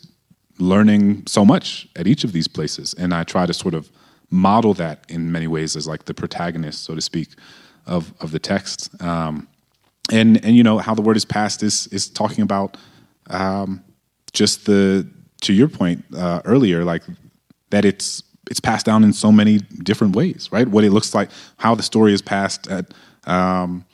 learning so much at each of these places, and I try to sort of model that in many ways as like the protagonist, so to speak, of of the text. Um, and and you know how the word is passed is is talking about um, just the to your point uh, earlier, like that it's it's passed down in so many different ways, right? What it looks like, how the story is passed at um,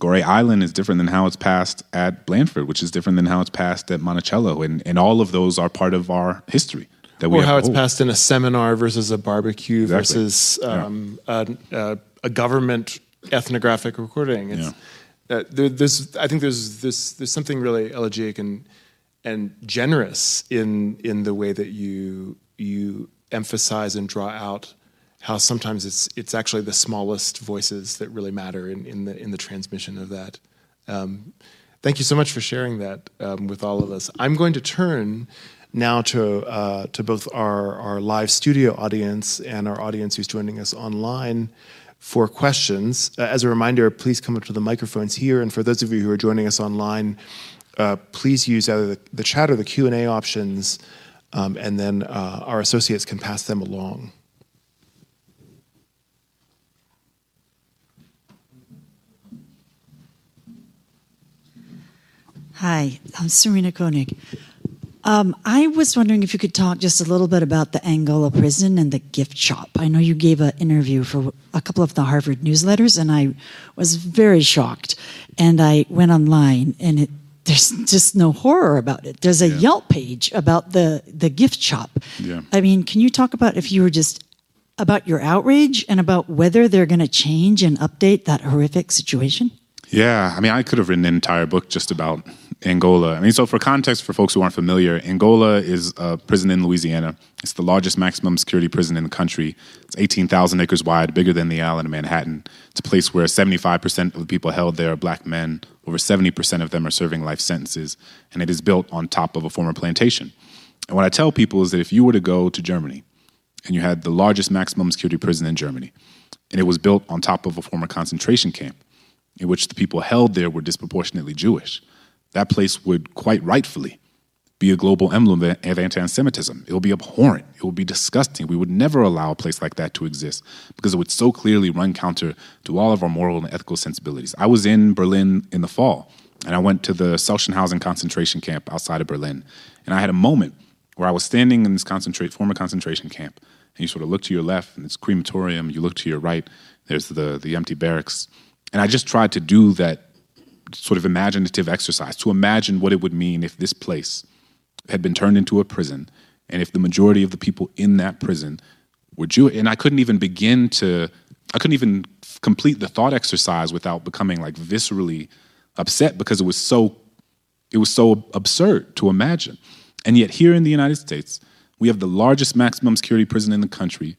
Goree Island is different than how it's passed at Blandford, which is different than how it's passed at Monticello, and and all of those are part of our history. That we or how it's passed in a seminar versus a barbecue exactly. versus um, yeah. a, a, a, government ethnographic recording. It's, yeah. uh, there, there's, I think there's this, there's something really elegiac and and generous in in the way that you you emphasize and draw out how sometimes it's it's actually the smallest voices that really matter in, in the in the transmission of that. Um, thank you so much for sharing that um, with all of us. I'm going to turn now to uh, to both our our live studio audience and our audience who's joining us online for questions. Uh, as a reminder, please come up to the microphones here, and for those of you who are joining us online, uh, please use either the, the, chat or the Q and A options, um, and then uh, our associates can pass them along. Hi, I'm Serena Koenig. Um, I was wondering if you could talk just a little bit about the Angola prison and the gift shop. I know you gave an interview for a couple of the Harvard newsletters, and I was very shocked. And I went online, and it, there's just no horror about it. There's a yeah. Yelp page about the the gift shop. Yeah. I mean, can you talk about if you were just about your outrage and about whether they're going to change and update that horrific situation? Yeah, I mean, I could have written an entire book just about Angola. I mean, so for context, for folks who aren't familiar, Angola is a prison in Louisiana. It's the largest maximum security prison in the country. It's 18,000 acres wide, bigger than the island of Manhattan. It's a place where 75% of the people held there are black men. Over 70% of them are serving life sentences, and it is built on top of a former plantation. And what I tell people is that if you were to go to Germany and you had the largest maximum security prison in Germany, and it was built on top of a former concentration camp, in which the people held there were disproportionately Jewish, that place would quite rightfully be a global emblem of anti Semitism. It will be abhorrent. It will be disgusting. We would never allow a place like that to exist because it would so clearly run counter to all of our moral and ethical sensibilities. I was in Berlin in the fall, and I went to the Sachsenhausen concentration camp outside of Berlin. And I had a moment where I was standing in this concentrate, former concentration camp, and you sort of look to your left, and it's crematorium. You look to your right, there's the, the empty barracks. And I just tried to do that sort of imaginative exercise to imagine what it would mean if this place had been turned into a prison and if the majority of the people in that prison were Jewish. And I couldn't even begin to, I couldn't even complete the thought exercise without becoming like viscerally upset because it was so, it was so absurd to imagine. And yet here in the United States, we have the largest maximum security prison in the country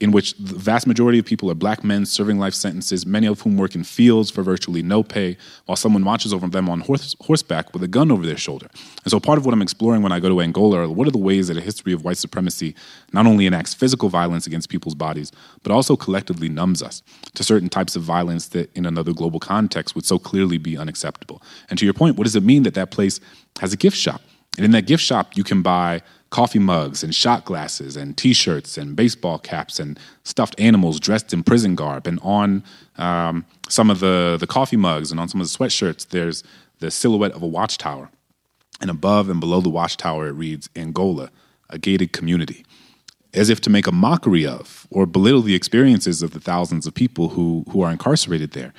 in which the vast majority of people are black men serving life sentences, many of whom work in fields for virtually no pay, while someone watches over them on horse, horseback with a gun over their shoulder. And so, part of what I'm exploring when I go to Angola are what are the ways that a history of white supremacy not only enacts physical violence against people's bodies, but also collectively numbs us to certain types of violence that, in another global context, would so clearly be unacceptable. And to your point, what does it mean that that place has a gift shop? And in that gift shop, you can buy coffee mugs and shot glasses and t-shirts and baseball caps and stuffed animals dressed in prison garb and on um, some of the, the coffee mugs and on some of the sweatshirts there's the silhouette of a watchtower. And above and below the watchtower it reads angola a gated community as if to make a mockery of or belittle the experiences of the thousands of people who, who are incarcerated there.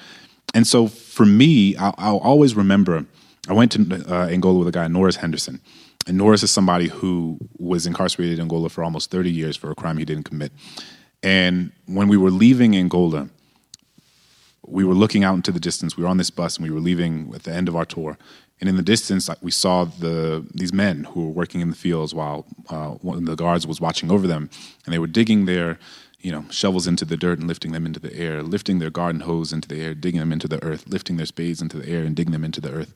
And so for me i'll, I'll always remember i went to uh, angola with a guy norris henderson and Norris is somebody who was incarcerated in Angola for almost 30 years for a crime he didn't commit. And when we were leaving Angola, we were looking out into the distance. We were on this bus and we were leaving at the end of our tour. And in the distance, we saw the these men who were working in the fields while uh, one of the guards was watching over them, and they were digging their, you know, shovels into the dirt and lifting them into the air, lifting their garden hose into the air, digging them into the earth, lifting their spades into the air and digging them into the earth.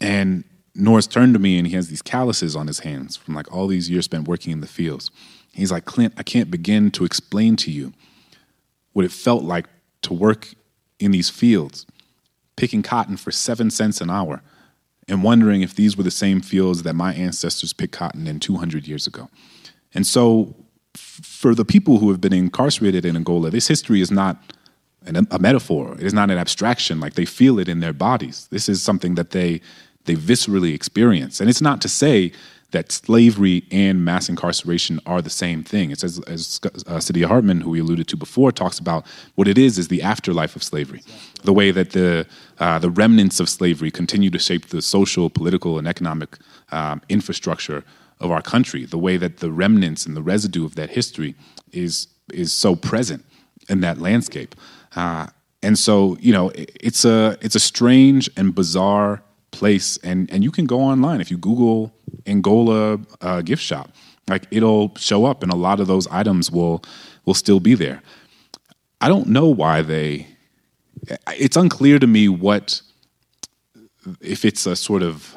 And Norris turned to me and he has these calluses on his hands from like all these years spent working in the fields. He's like, Clint, I can't begin to explain to you what it felt like to work in these fields, picking cotton for seven cents an hour, and wondering if these were the same fields that my ancestors picked cotton in 200 years ago. And so, for the people who have been incarcerated in Angola, this history is not an, a metaphor. It is not an abstraction. Like they feel it in their bodies. This is something that they they viscerally experience. And it's not to say that slavery and mass incarceration are the same thing. It's as, as uh, Hartman, who we alluded to before, talks about what it is is the afterlife of slavery, the way that the uh, the remnants of slavery continue to shape the social, political, and economic um, infrastructure of our country. The way that the remnants and the residue of that history is is so present in that landscape. Uh, and so, you know, it's a it's a strange and bizarre place, and and you can go online if you Google Angola uh, gift shop, like it'll show up, and a lot of those items will will still be there. I don't know why they. It's unclear to me what if it's a sort of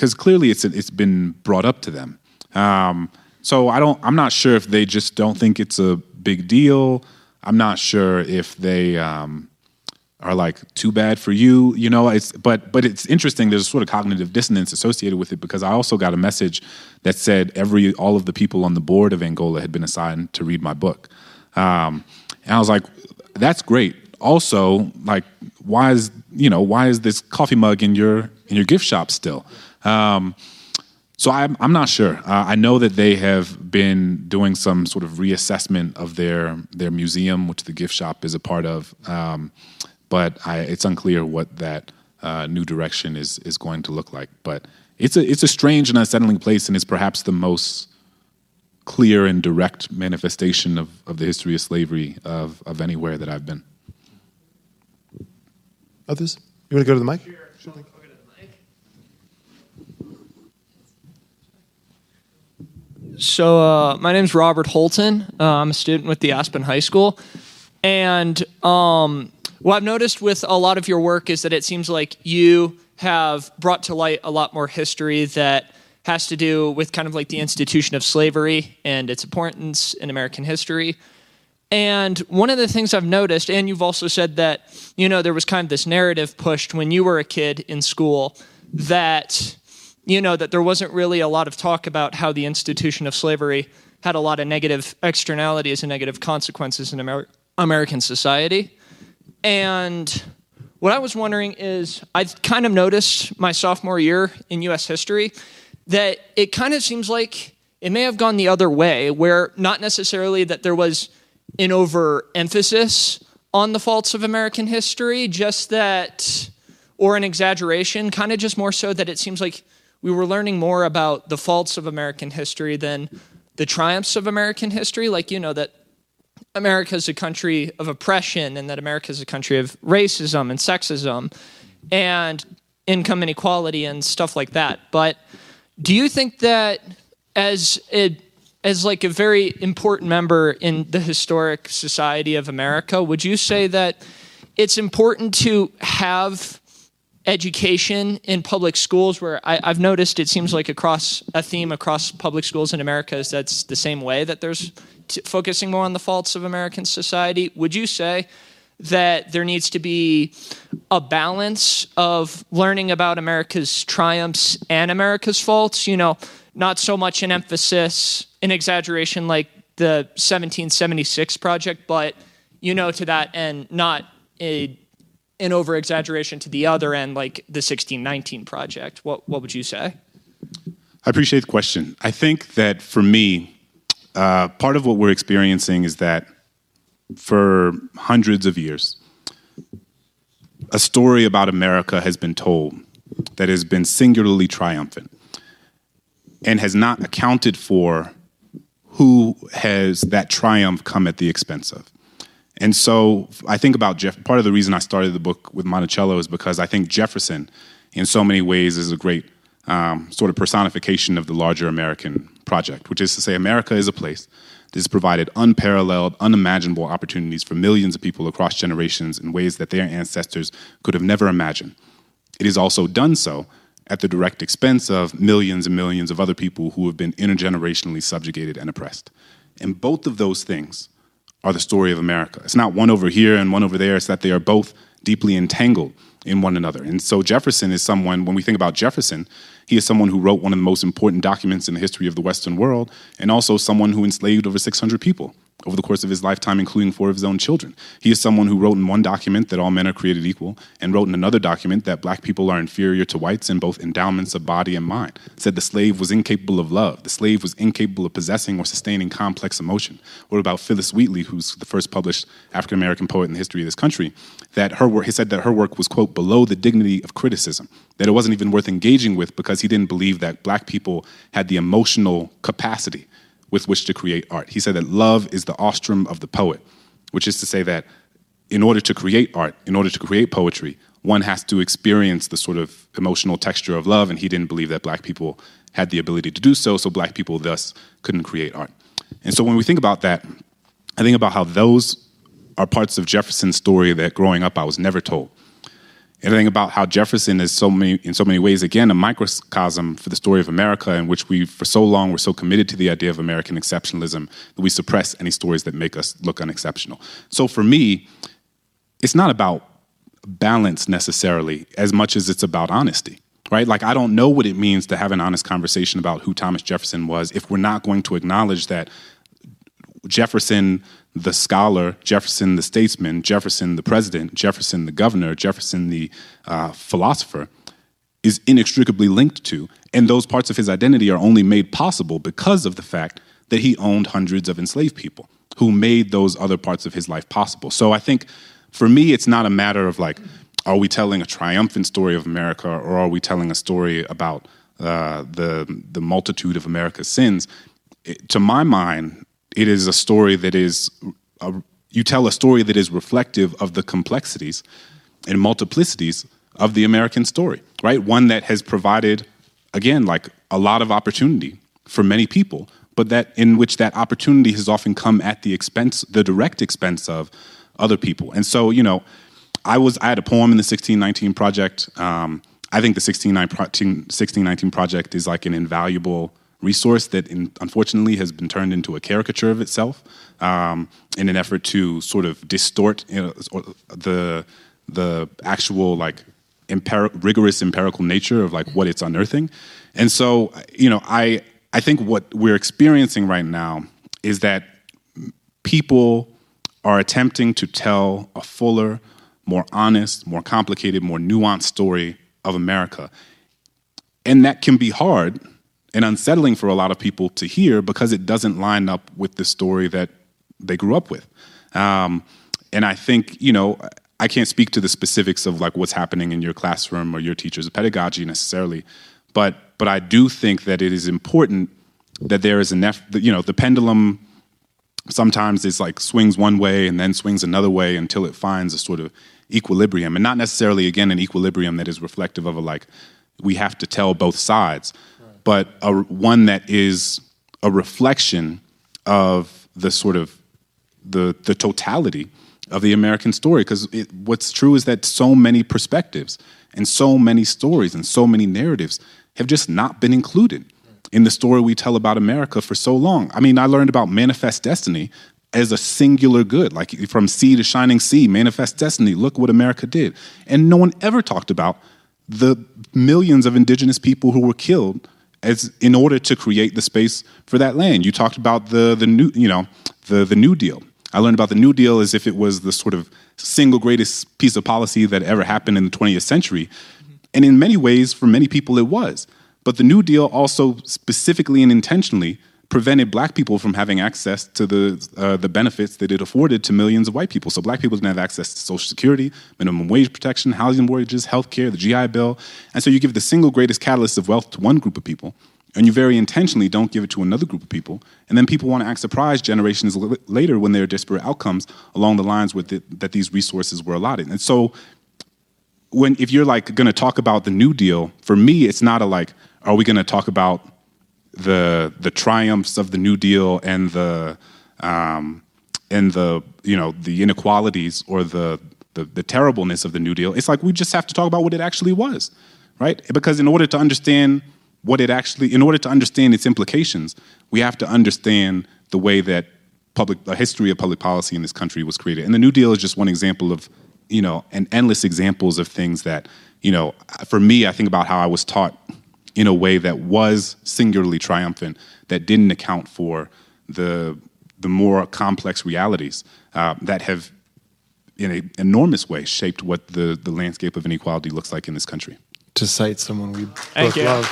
because clearly it's it's been brought up to them. Um, so I don't. I'm not sure if they just don't think it's a big deal. I'm not sure if they um, are like too bad for you you know it's but but it's interesting there's a sort of cognitive dissonance associated with it because i also got a message that said every all of the people on the board of angola had been assigned to read my book um, and i was like that's great also like why is you know why is this coffee mug in your in your gift shop still um, so I'm, I'm not sure. Uh, I know that they have been doing some sort of reassessment of their their museum, which the gift shop is a part of. Um, but I, it's unclear what that uh, new direction is is going to look like. But it's a it's a strange and unsettling place, and it's perhaps the most clear and direct manifestation of, of the history of slavery of, of anywhere that I've been. Others? You want to go to the mic? Sure. So, uh, my name is Robert Holton. Uh, I'm a student with the Aspen High School. And um, what I've noticed with a lot of your work is that it seems like you have brought to light a lot more history that has to do with kind of like the institution of slavery and its importance in American history. And one of the things I've noticed, and you've also said that, you know, there was kind of this narrative pushed when you were a kid in school that, you know, that there wasn't really a lot of talk about how the institution of slavery had a lot of negative externalities and negative consequences in Amer- American society. And what I was wondering is, I kind of noticed my sophomore year in US history that it kind of seems like it may have gone the other way, where not necessarily that there was an overemphasis on the faults of American history, just that, or an exaggeration, kind of just more so that it seems like we were learning more about the faults of American history than the triumphs of American history. Like, you know, that America is a country of oppression and that America is a country of racism and sexism and income inequality and stuff like that. But do you think that as a as like a very important member in the historic society of America, would you say that it's important to have education in public schools where I, have noticed it seems like across a theme across public schools in America is that's the same way that there's focusing more on the faults of American society, would you say that there needs to be a balance of learning about America's triumphs and America's faults? You know, not so much an emphasis, an exaggeration like the 1776 project, but you know, to that end, not a an over exaggeration to the other end, like the 1619 project. What what would you say? I appreciate the question. I think that for me, uh, part of what we're experiencing is that for hundreds of years, a story about America has been told that has been singularly triumphant and has not accounted for who has that triumph come at the expense of. And so I think about Jeff. Part of the reason I started the book with Monticello is because I think Jefferson, in so many ways, is a great um, sort of personification of the larger American project, which is to say, America is a place that has provided unparalleled, unimaginable opportunities for millions of people across generations in ways that their ancestors could have never imagined. It has also done so at the direct expense of millions and millions of other people who have been intergenerationally subjugated and oppressed. And both of those things are the story of America. It's not one over here and one over there, it's that they are both deeply entangled in one another. And so Jefferson is someone, when we think about Jefferson, he is someone who wrote one of the most important documents in the history of the Western world, and also someone who enslaved over 600 people over the course of his lifetime, including four of his own children. He is someone who wrote in one document that all men are created equal, and wrote in another document that black people are inferior to whites in both endowments of body and mind. Said the slave was incapable of love, the slave was incapable of possessing or sustaining complex emotion. What about Phillis Wheatley, who's the first published African American poet in the history of this country? That her work, he said that her work was, quote, below the dignity of criticism, that it wasn't even worth engaging with because he didn't believe that black people had the emotional capacity with which to create art. He said that love is the oestrum of the poet, which is to say that in order to create art, in order to create poetry, one has to experience the sort of emotional texture of love, and he didn't believe that black people had the ability to do so, so black people thus couldn't create art. And so when we think about that, I think about how those are parts of Jefferson's story that growing up I was never told think about how Jefferson is so many, in so many ways, again, a microcosm for the story of America, in which we, for so long, were so committed to the idea of American exceptionalism that we suppress any stories that make us look unexceptional. So for me, it's not about balance necessarily as much as it's about honesty right? Like, I don't know what it means to have an honest conversation about who Thomas Jefferson was if we're not going to acknowledge that Jefferson the scholar, Jefferson the statesman, Jefferson the president, Jefferson the governor, Jefferson the uh, philosopher, is inextricably linked to. And those parts of his identity are only made possible because of the fact that he owned hundreds of enslaved people who made those other parts of his life possible. So I think for me, it's not a matter of like, are we telling a triumphant story of America or are we telling a story about uh, the, the multitude of America's sins? It, to my mind, it is a story that is a, you tell a story that is reflective of the complexities and multiplicities of the American story, right? One that has provided, again, like a lot of opportunity for many people, but that in which that opportunity has often come at the expense, the direct expense of other people. And so, you know, I was I had a poem in the 1619 project. Um, I think the 1619 project is like an invaluable resource that in, unfortunately has been turned into a caricature of itself um, in an effort to sort of distort you know, the the actual like rigorous empirical nature of like what it's unearthing. And so you know i i think what we're experiencing right now is that people are attempting to tell a fuller more honest more complicated more nuanced story of america. And that can be hard and unsettling for a lot of people to hear because it doesn't line up with the story that they grew up with. Um, and I think, you know, I can't speak to the specifics of like what's happening in your classroom or your teacher's pedagogy necessarily, but but I do think that it is important that there is eff- you know the pendulum sometimes is like swings one way and then swings another way until it finds a sort of equilibrium and not necessarily again an equilibrium that is reflective of a like we have to tell both sides but a, one that is a reflection of the sort of the the totality of the American story. Because what's true is that so many perspectives and so many stories and so many narratives have just not been included in the story we tell about America for so long. I mean, I learned about manifest destiny as a singular good, like from sea to shining sea, manifest destiny. Look what America did, and no one ever talked about the millions of indigenous people who were killed as in order to create the space for that land. You talked about the the new you know the the New Deal. I learned about the New Deal as if it was the sort of single greatest piece of policy that ever happened in the 20th century, mm-hmm. and in many ways, for many people, it was. But the New Deal also specifically and intentionally prevented black people from having access to the, uh, the benefits that it afforded to millions of white people. So black people didn't have access to Social Security, minimum wage protection, housing mortgages, health care, the GI Bill. And so you give the single greatest catalyst of wealth to one group of people, and you very intentionally don't give it to another group of people. And then people want to act surprised generations later when there are disparate outcomes along the lines with it, that these resources were allotted. And so when if you're like going to talk about the New Deal, for me, it's not a like, are we going to talk about the the triumphs of the New Deal and the um, and the you know the inequalities or the, the the terribleness of the New Deal. It's like we just have to talk about what it actually was, right? Because in order to understand what it actually, in order to understand its implications, we have to understand the way that public, the history of public policy in this country was created. And the New Deal is just one example of you know, and endless examples of things that, you know, for me, I think about how I was taught in a way that was singularly triumphant, that didn't account for the the more complex realities uh, that have, in an enormous way, shaped what the the landscape of inequality looks like in this country. To cite someone we Thank both you. love.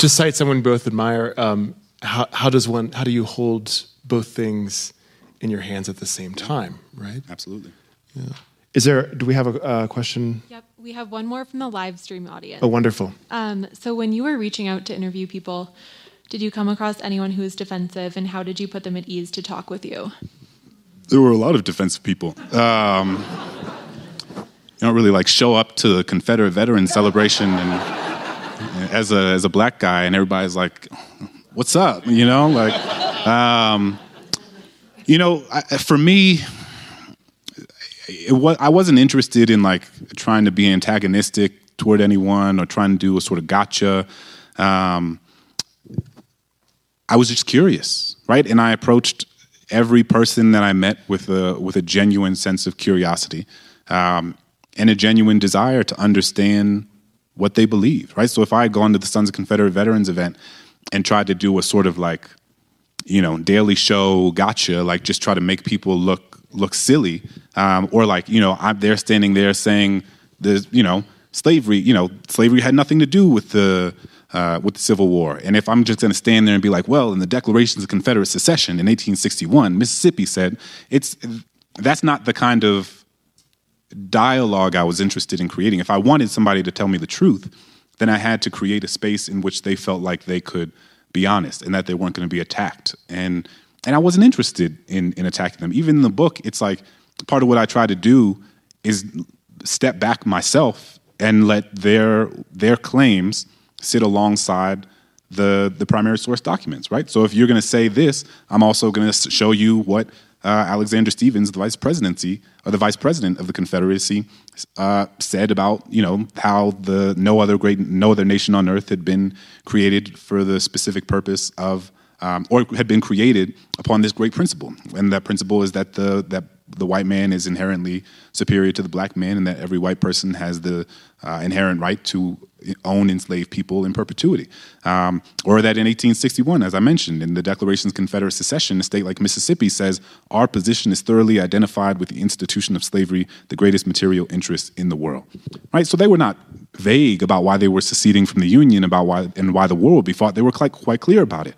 to cite someone both admire, um, how, how does one? How do you hold both things in your hands at the same time? Right? Absolutely. Yeah. Is there? Do we have a uh, question? Yep, we have one more from the live stream audience. Oh, wonderful. Um, so, when you were reaching out to interview people, did you come across anyone who was defensive, and how did you put them at ease to talk with you? There were a lot of defensive people. Um, you don't really like show up to the Confederate veteran celebration and as a as a black guy, and everybody's like, "What's up?" You know, like, um, you know, I, for me, was, I wasn't interested in like trying to be antagonistic toward anyone or trying to do a sort of gotcha. Um, I was just curious, right? And I approached every person that I met with a with a genuine sense of curiosity um, and a genuine desire to understand what they believed, right? So if I had gone to the Sons of Confederate Veterans event and tried to do a sort of like, you know, daily show gotcha, like just try to make people look look silly, um, or like, you know, I'm they're standing there saying the, you know, slavery, you know, slavery had nothing to do with the uh, with the Civil War. And if I'm just going to stand there and be like, well, in the Declarations of Confederate Secession in 1861, Mississippi said, it's that's not the kind of dialogue I was interested in creating. If I wanted somebody to tell me the truth, then I had to create a space in which they felt like they could be honest and that they weren't going to be attacked. And and I wasn't interested in in attacking them. Even in the book, it's like part of what I try to do is step back myself and let their their claims sit alongside the the primary source documents, right? So if you're going to say this, I'm also going to show you what uh, Alexander Stephens, the vice presidency or the vice president of the Confederacy, uh, said about you know how the no other great no other nation on earth had been created for the specific purpose of um, or had been created upon this great principle, and that principle is that the that the white man is inherently superior to the black man, and that every white person has the uh, inherent right to own enslaved people in perpetuity. Um, or that in 1861, as I mentioned, in the Declaration's Confederate Secession, a state like Mississippi says, Our position is thoroughly identified with the institution of slavery, the greatest material interest in the world. Right? So they were not vague about why they were seceding from the Union about why and why the war would be fought. They were quite, quite clear about it.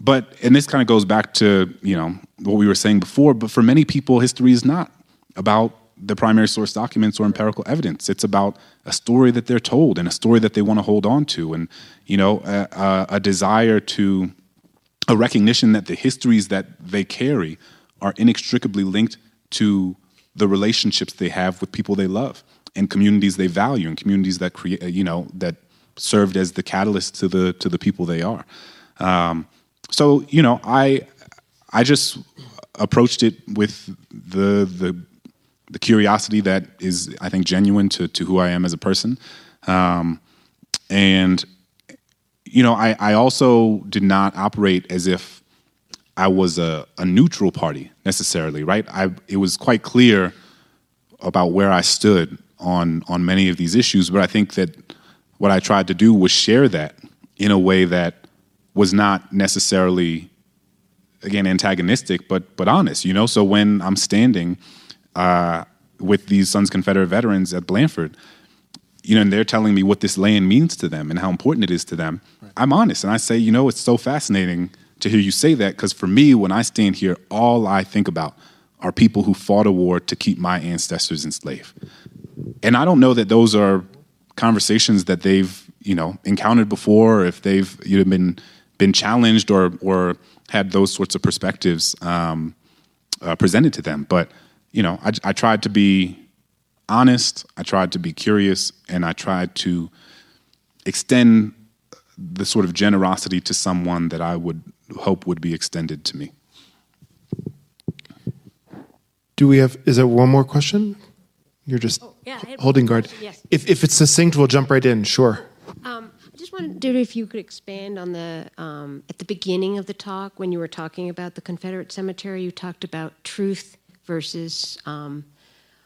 But and this kind of goes back to you know what we were saying before. But for many people, history is not about the primary source documents or empirical evidence. It's about a story that they're told and a story that they want to hold on to, and you know a, a, desire to a recognition that the histories that they carry are inextricably linked to the relationships they have with people they love and communities they value and communities that create you know that served as the catalyst to the to the people they are. Um, so you know, I I just approached it with the the the curiosity that is I think genuine to to who I am as a person, um, and you know, I I also did not operate as if I was a, a neutral party necessarily, right? I it was quite clear about where I stood on on many of these issues, but I think that what I tried to do was share that in a way that was not necessarily again antagonistic but but honest you know so when i'm standing uh, with these sons confederate veterans at Blandford you know and they're telling me what this land means to them and how important it is to them i'm honest and i say you know it's so fascinating to hear you say that because for me when i stand here all i think about are people who fought a war to keep my ancestors enslaved and i don't know that those are conversations that they've you know encountered before or if they've you know been been challenged or or had those sorts of perspectives um, uh, presented to them. But you know, I, I tried to be honest. I tried to be curious, and I tried to extend the sort of generosity to someone that I would hope would be extended to me. Do we have? Is there one more question? You're just yeah, holding guard. question, yes. If if it's succinct, we'll jump right in. Sure. Um, I just just wondered if you could expand on the um, at the beginning of the talk when you were talking about the Confederate cemetery. You talked about truth versus um,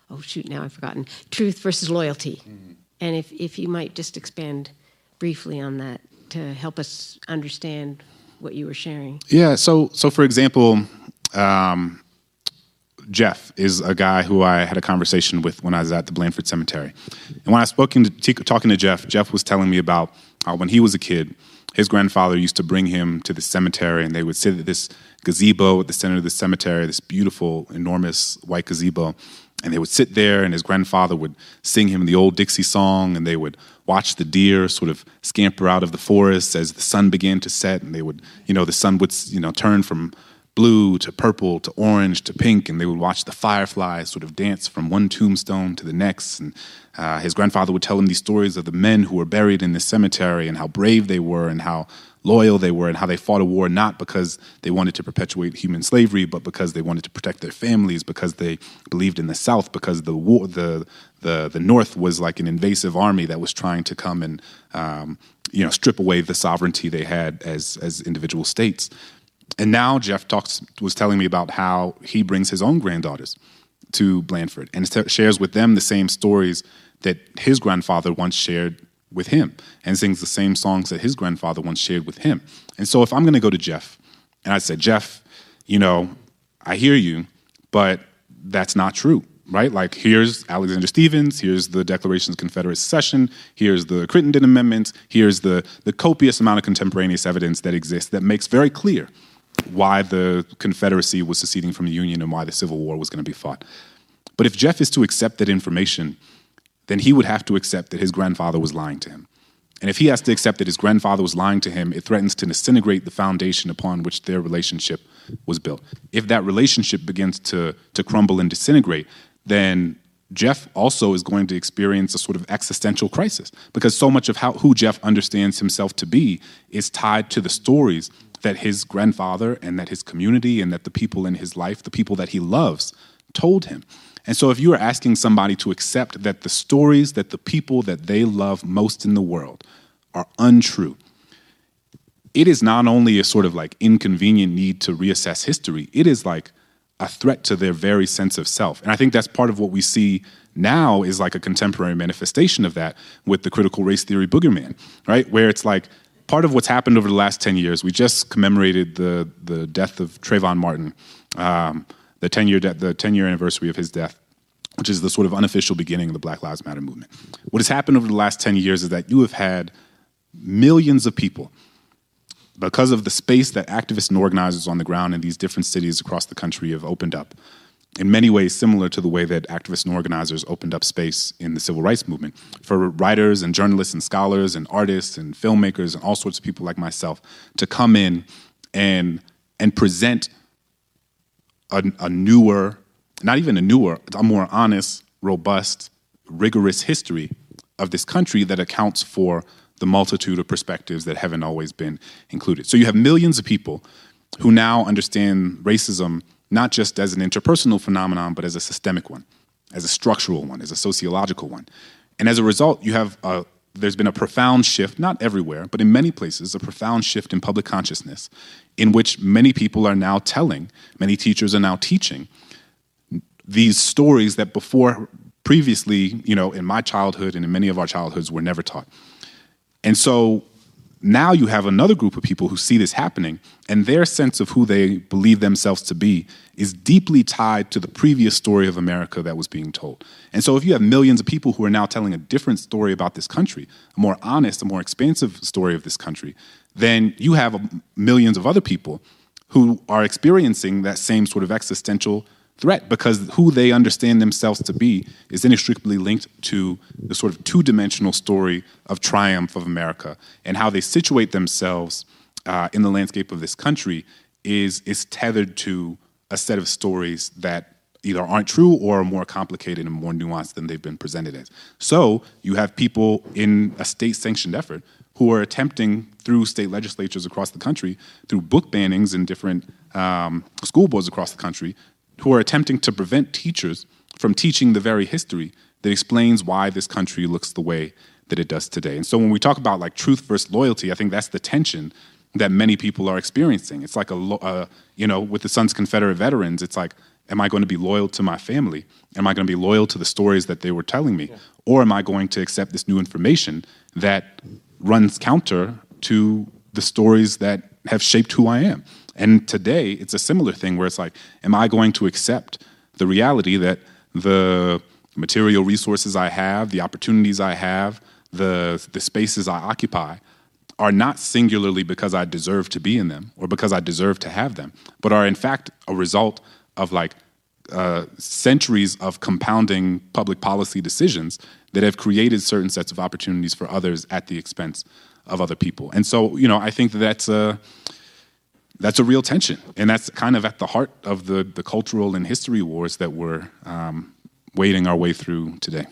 oh shoot now I've forgotten truth versus loyalty, mm-hmm. and if if you might just expand briefly on that to help us understand what you were sharing. Yeah. So so for example. Um, Jeff is a guy who I had a conversation with when I was at the Blandford Cemetery. And when I was to, talking to Jeff, Jeff was telling me about how when he was a kid, his grandfather used to bring him to the cemetery and they would sit at this gazebo at the center of the cemetery, this beautiful, enormous white gazebo. And they would sit there, and his grandfather would sing him the old Dixie song, and they would watch the deer sort of scamper out of the forest as the sun began to set, and they would, you know, the sun would, you know, turn from blue to purple to orange to pink, and they would watch the fireflies sort of dance from one tombstone to the next. And uh, his grandfather would tell him these stories of the men who were buried in this cemetery and how brave they were and how loyal they were and how they fought a war not because they wanted to perpetuate human slavery, but because they wanted to protect their families, because they believed in the South, because the war, the the the North was like an invasive army that was trying to come and um, you know strip away the sovereignty they had as as individual states. And now Jeff talks was telling me about how he brings his own granddaughters to Blandford and shares with them the same stories that his grandfather once shared with him and sings the same songs that his grandfather once shared with him. And so if I'm going to go to Jeff and I said, Jeff, you know, I hear you, but that's not true, right? Like here's Alexander Stephens, here's the Declaration of Confederate Secession, here's the Crittenden Amendment, here's the, the copious amount of contemporaneous evidence that exists that makes very clear why the Confederacy was seceding from the Union and why the Civil War was going to be fought. But if Jeff is to accept that information, then he would have to accept that his grandfather was lying to him. And if he has to accept that his grandfather was lying to him, it threatens to disintegrate the foundation upon which their relationship was built. If that relationship begins to, to crumble and disintegrate, then Jeff also is going to experience a sort of existential crisis because so much of how, who Jeff understands himself to be is tied to the stories that his grandfather and that his community and that the people in his life, the people that he loves, told him. And so, if you are asking somebody to accept that the stories that the people that they love most in the world are untrue, it is not only a sort of like inconvenient need to reassess history, it is like a threat to their very sense of self. And I think that's part of what we see now is like a contemporary manifestation of that with the critical race theory boogeyman, right? Where it's like part of what's happened over the last 10 years, we just commemorated the, the death of Trayvon Martin, um, the 10 year de- the 10 year anniversary of his death, which is the sort of unofficial beginning of the Black Lives Matter movement. What has happened over the last 10 years is that you have had millions of people because of the space that activists and organizers on the ground in these different cities across the country have opened up in many ways similar to the way that activists and organizers opened up space in the civil rights movement for writers and journalists and scholars and artists and filmmakers and all sorts of people like myself to come in and and present a, a newer, not even a newer, a more honest, robust, rigorous history of this country that accounts for the multitude of perspectives that haven't always been included. So you have millions of people who now understand racism not just as an interpersonal phenomenon, but as a systemic one, as a structural one, as a sociological one. And as a result, you have a, there's been a profound shift, not everywhere, but in many places, a profound shift in public consciousness in which many people are now telling, many teachers are now teaching these stories that before previously, you know, in my childhood and in many of our childhoods were never taught. And so now you have another group of people who see this happening, and their sense of who they believe themselves to be is deeply tied to the previous story of America that was being told. And so, if you have millions of people who are now telling a different story about this country, a more honest, a more expansive story of this country, then you have millions of other people who are experiencing that same sort of existential threat because who they understand themselves to be is inextricably linked to the sort of two dimensional story of triumph of America and how they situate themselves uh, in the landscape of this country is, is tethered to a set of stories that either aren't true or are more complicated and more nuanced than they've been presented as. So you have people in a state sanctioned effort who are attempting through state legislatures across the country, through book bannings in different um, school boards across the country, who are attempting to prevent teachers from teaching the very history that explains why this country looks the way that it does today. And so when we talk about like truth versus loyalty, I think that's the tension that many people are experiencing. It's like a, uh, you know, with the Sons Confederate veterans, it's like, am I going to be loyal to my family? Am I going to be loyal to the stories that they were telling me? Yeah. Or am I going to accept this new information that runs counter to the stories that have shaped who I am? And today, it's a similar thing where it's like, am I going to accept the reality that the material resources I have, the opportunities I have, the, the spaces I occupy are not singularly because I deserve to be in them or because I deserve to have them, but are in fact a result of like uh, centuries of compounding public policy decisions that have created certain sets of opportunities for others at the expense of other people. And so, you know, I think that that's a that's a real tension, and that's kind of at the heart of the the cultural and history wars that we're um, wading our way through today.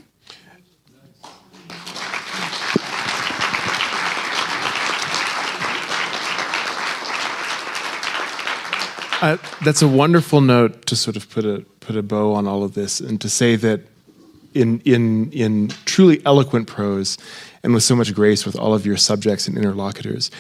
Uh, that's a wonderful note to sort of put a put a bow on all of this, and to say that in in in truly eloquent prose, and with so much grace with all of your subjects and interlocutors,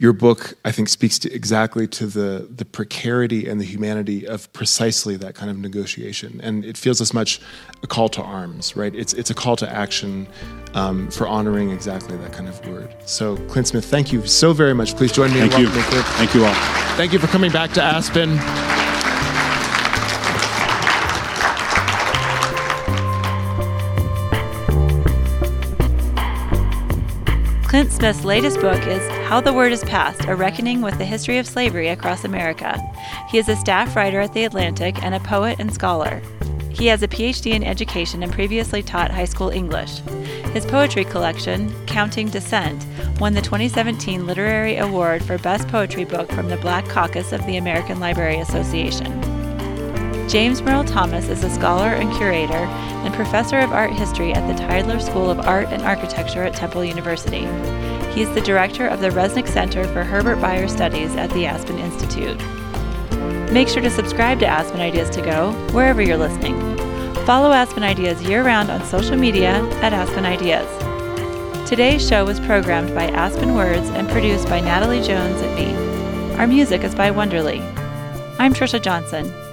your book, I think, speaks to exactly to the the precarity and the humanity of precisely that kind of negotiation. And it feels as much a call to arms, right? It's it's a call to action um, for honoring exactly that kind of word. So, Clint Smith, thank you so very much. Please join me. Thank you. Thank you all. Thank you for coming back to Aspen. Clint Smith's latest book is How the Word is Passed A Reckoning with the History of Slavery Across America. He is a staff writer at The Atlantic and a poet and scholar. He has a PhD in education and previously taught high school English. His poetry collection, Counting Descent, won the 2017 Literary Award for Best Poetry Book from the Black Caucus of the American Library Association. James Merle Thomas is a scholar and curator and professor of art history at the Tyler School of Art and Architecture at Temple University. He is the director of the Resnick Center for Herbert Bayer Studies at the Aspen Institute. Make sure to subscribe to Aspen Ideas to Go wherever you're listening. Follow Aspen Ideas year round on social media at Aspen Ideas. Today's show was programmed by Aspen Words and produced by Natalie Jones at Beat. Our music is by Wonderly. I'm Trisha Johnson.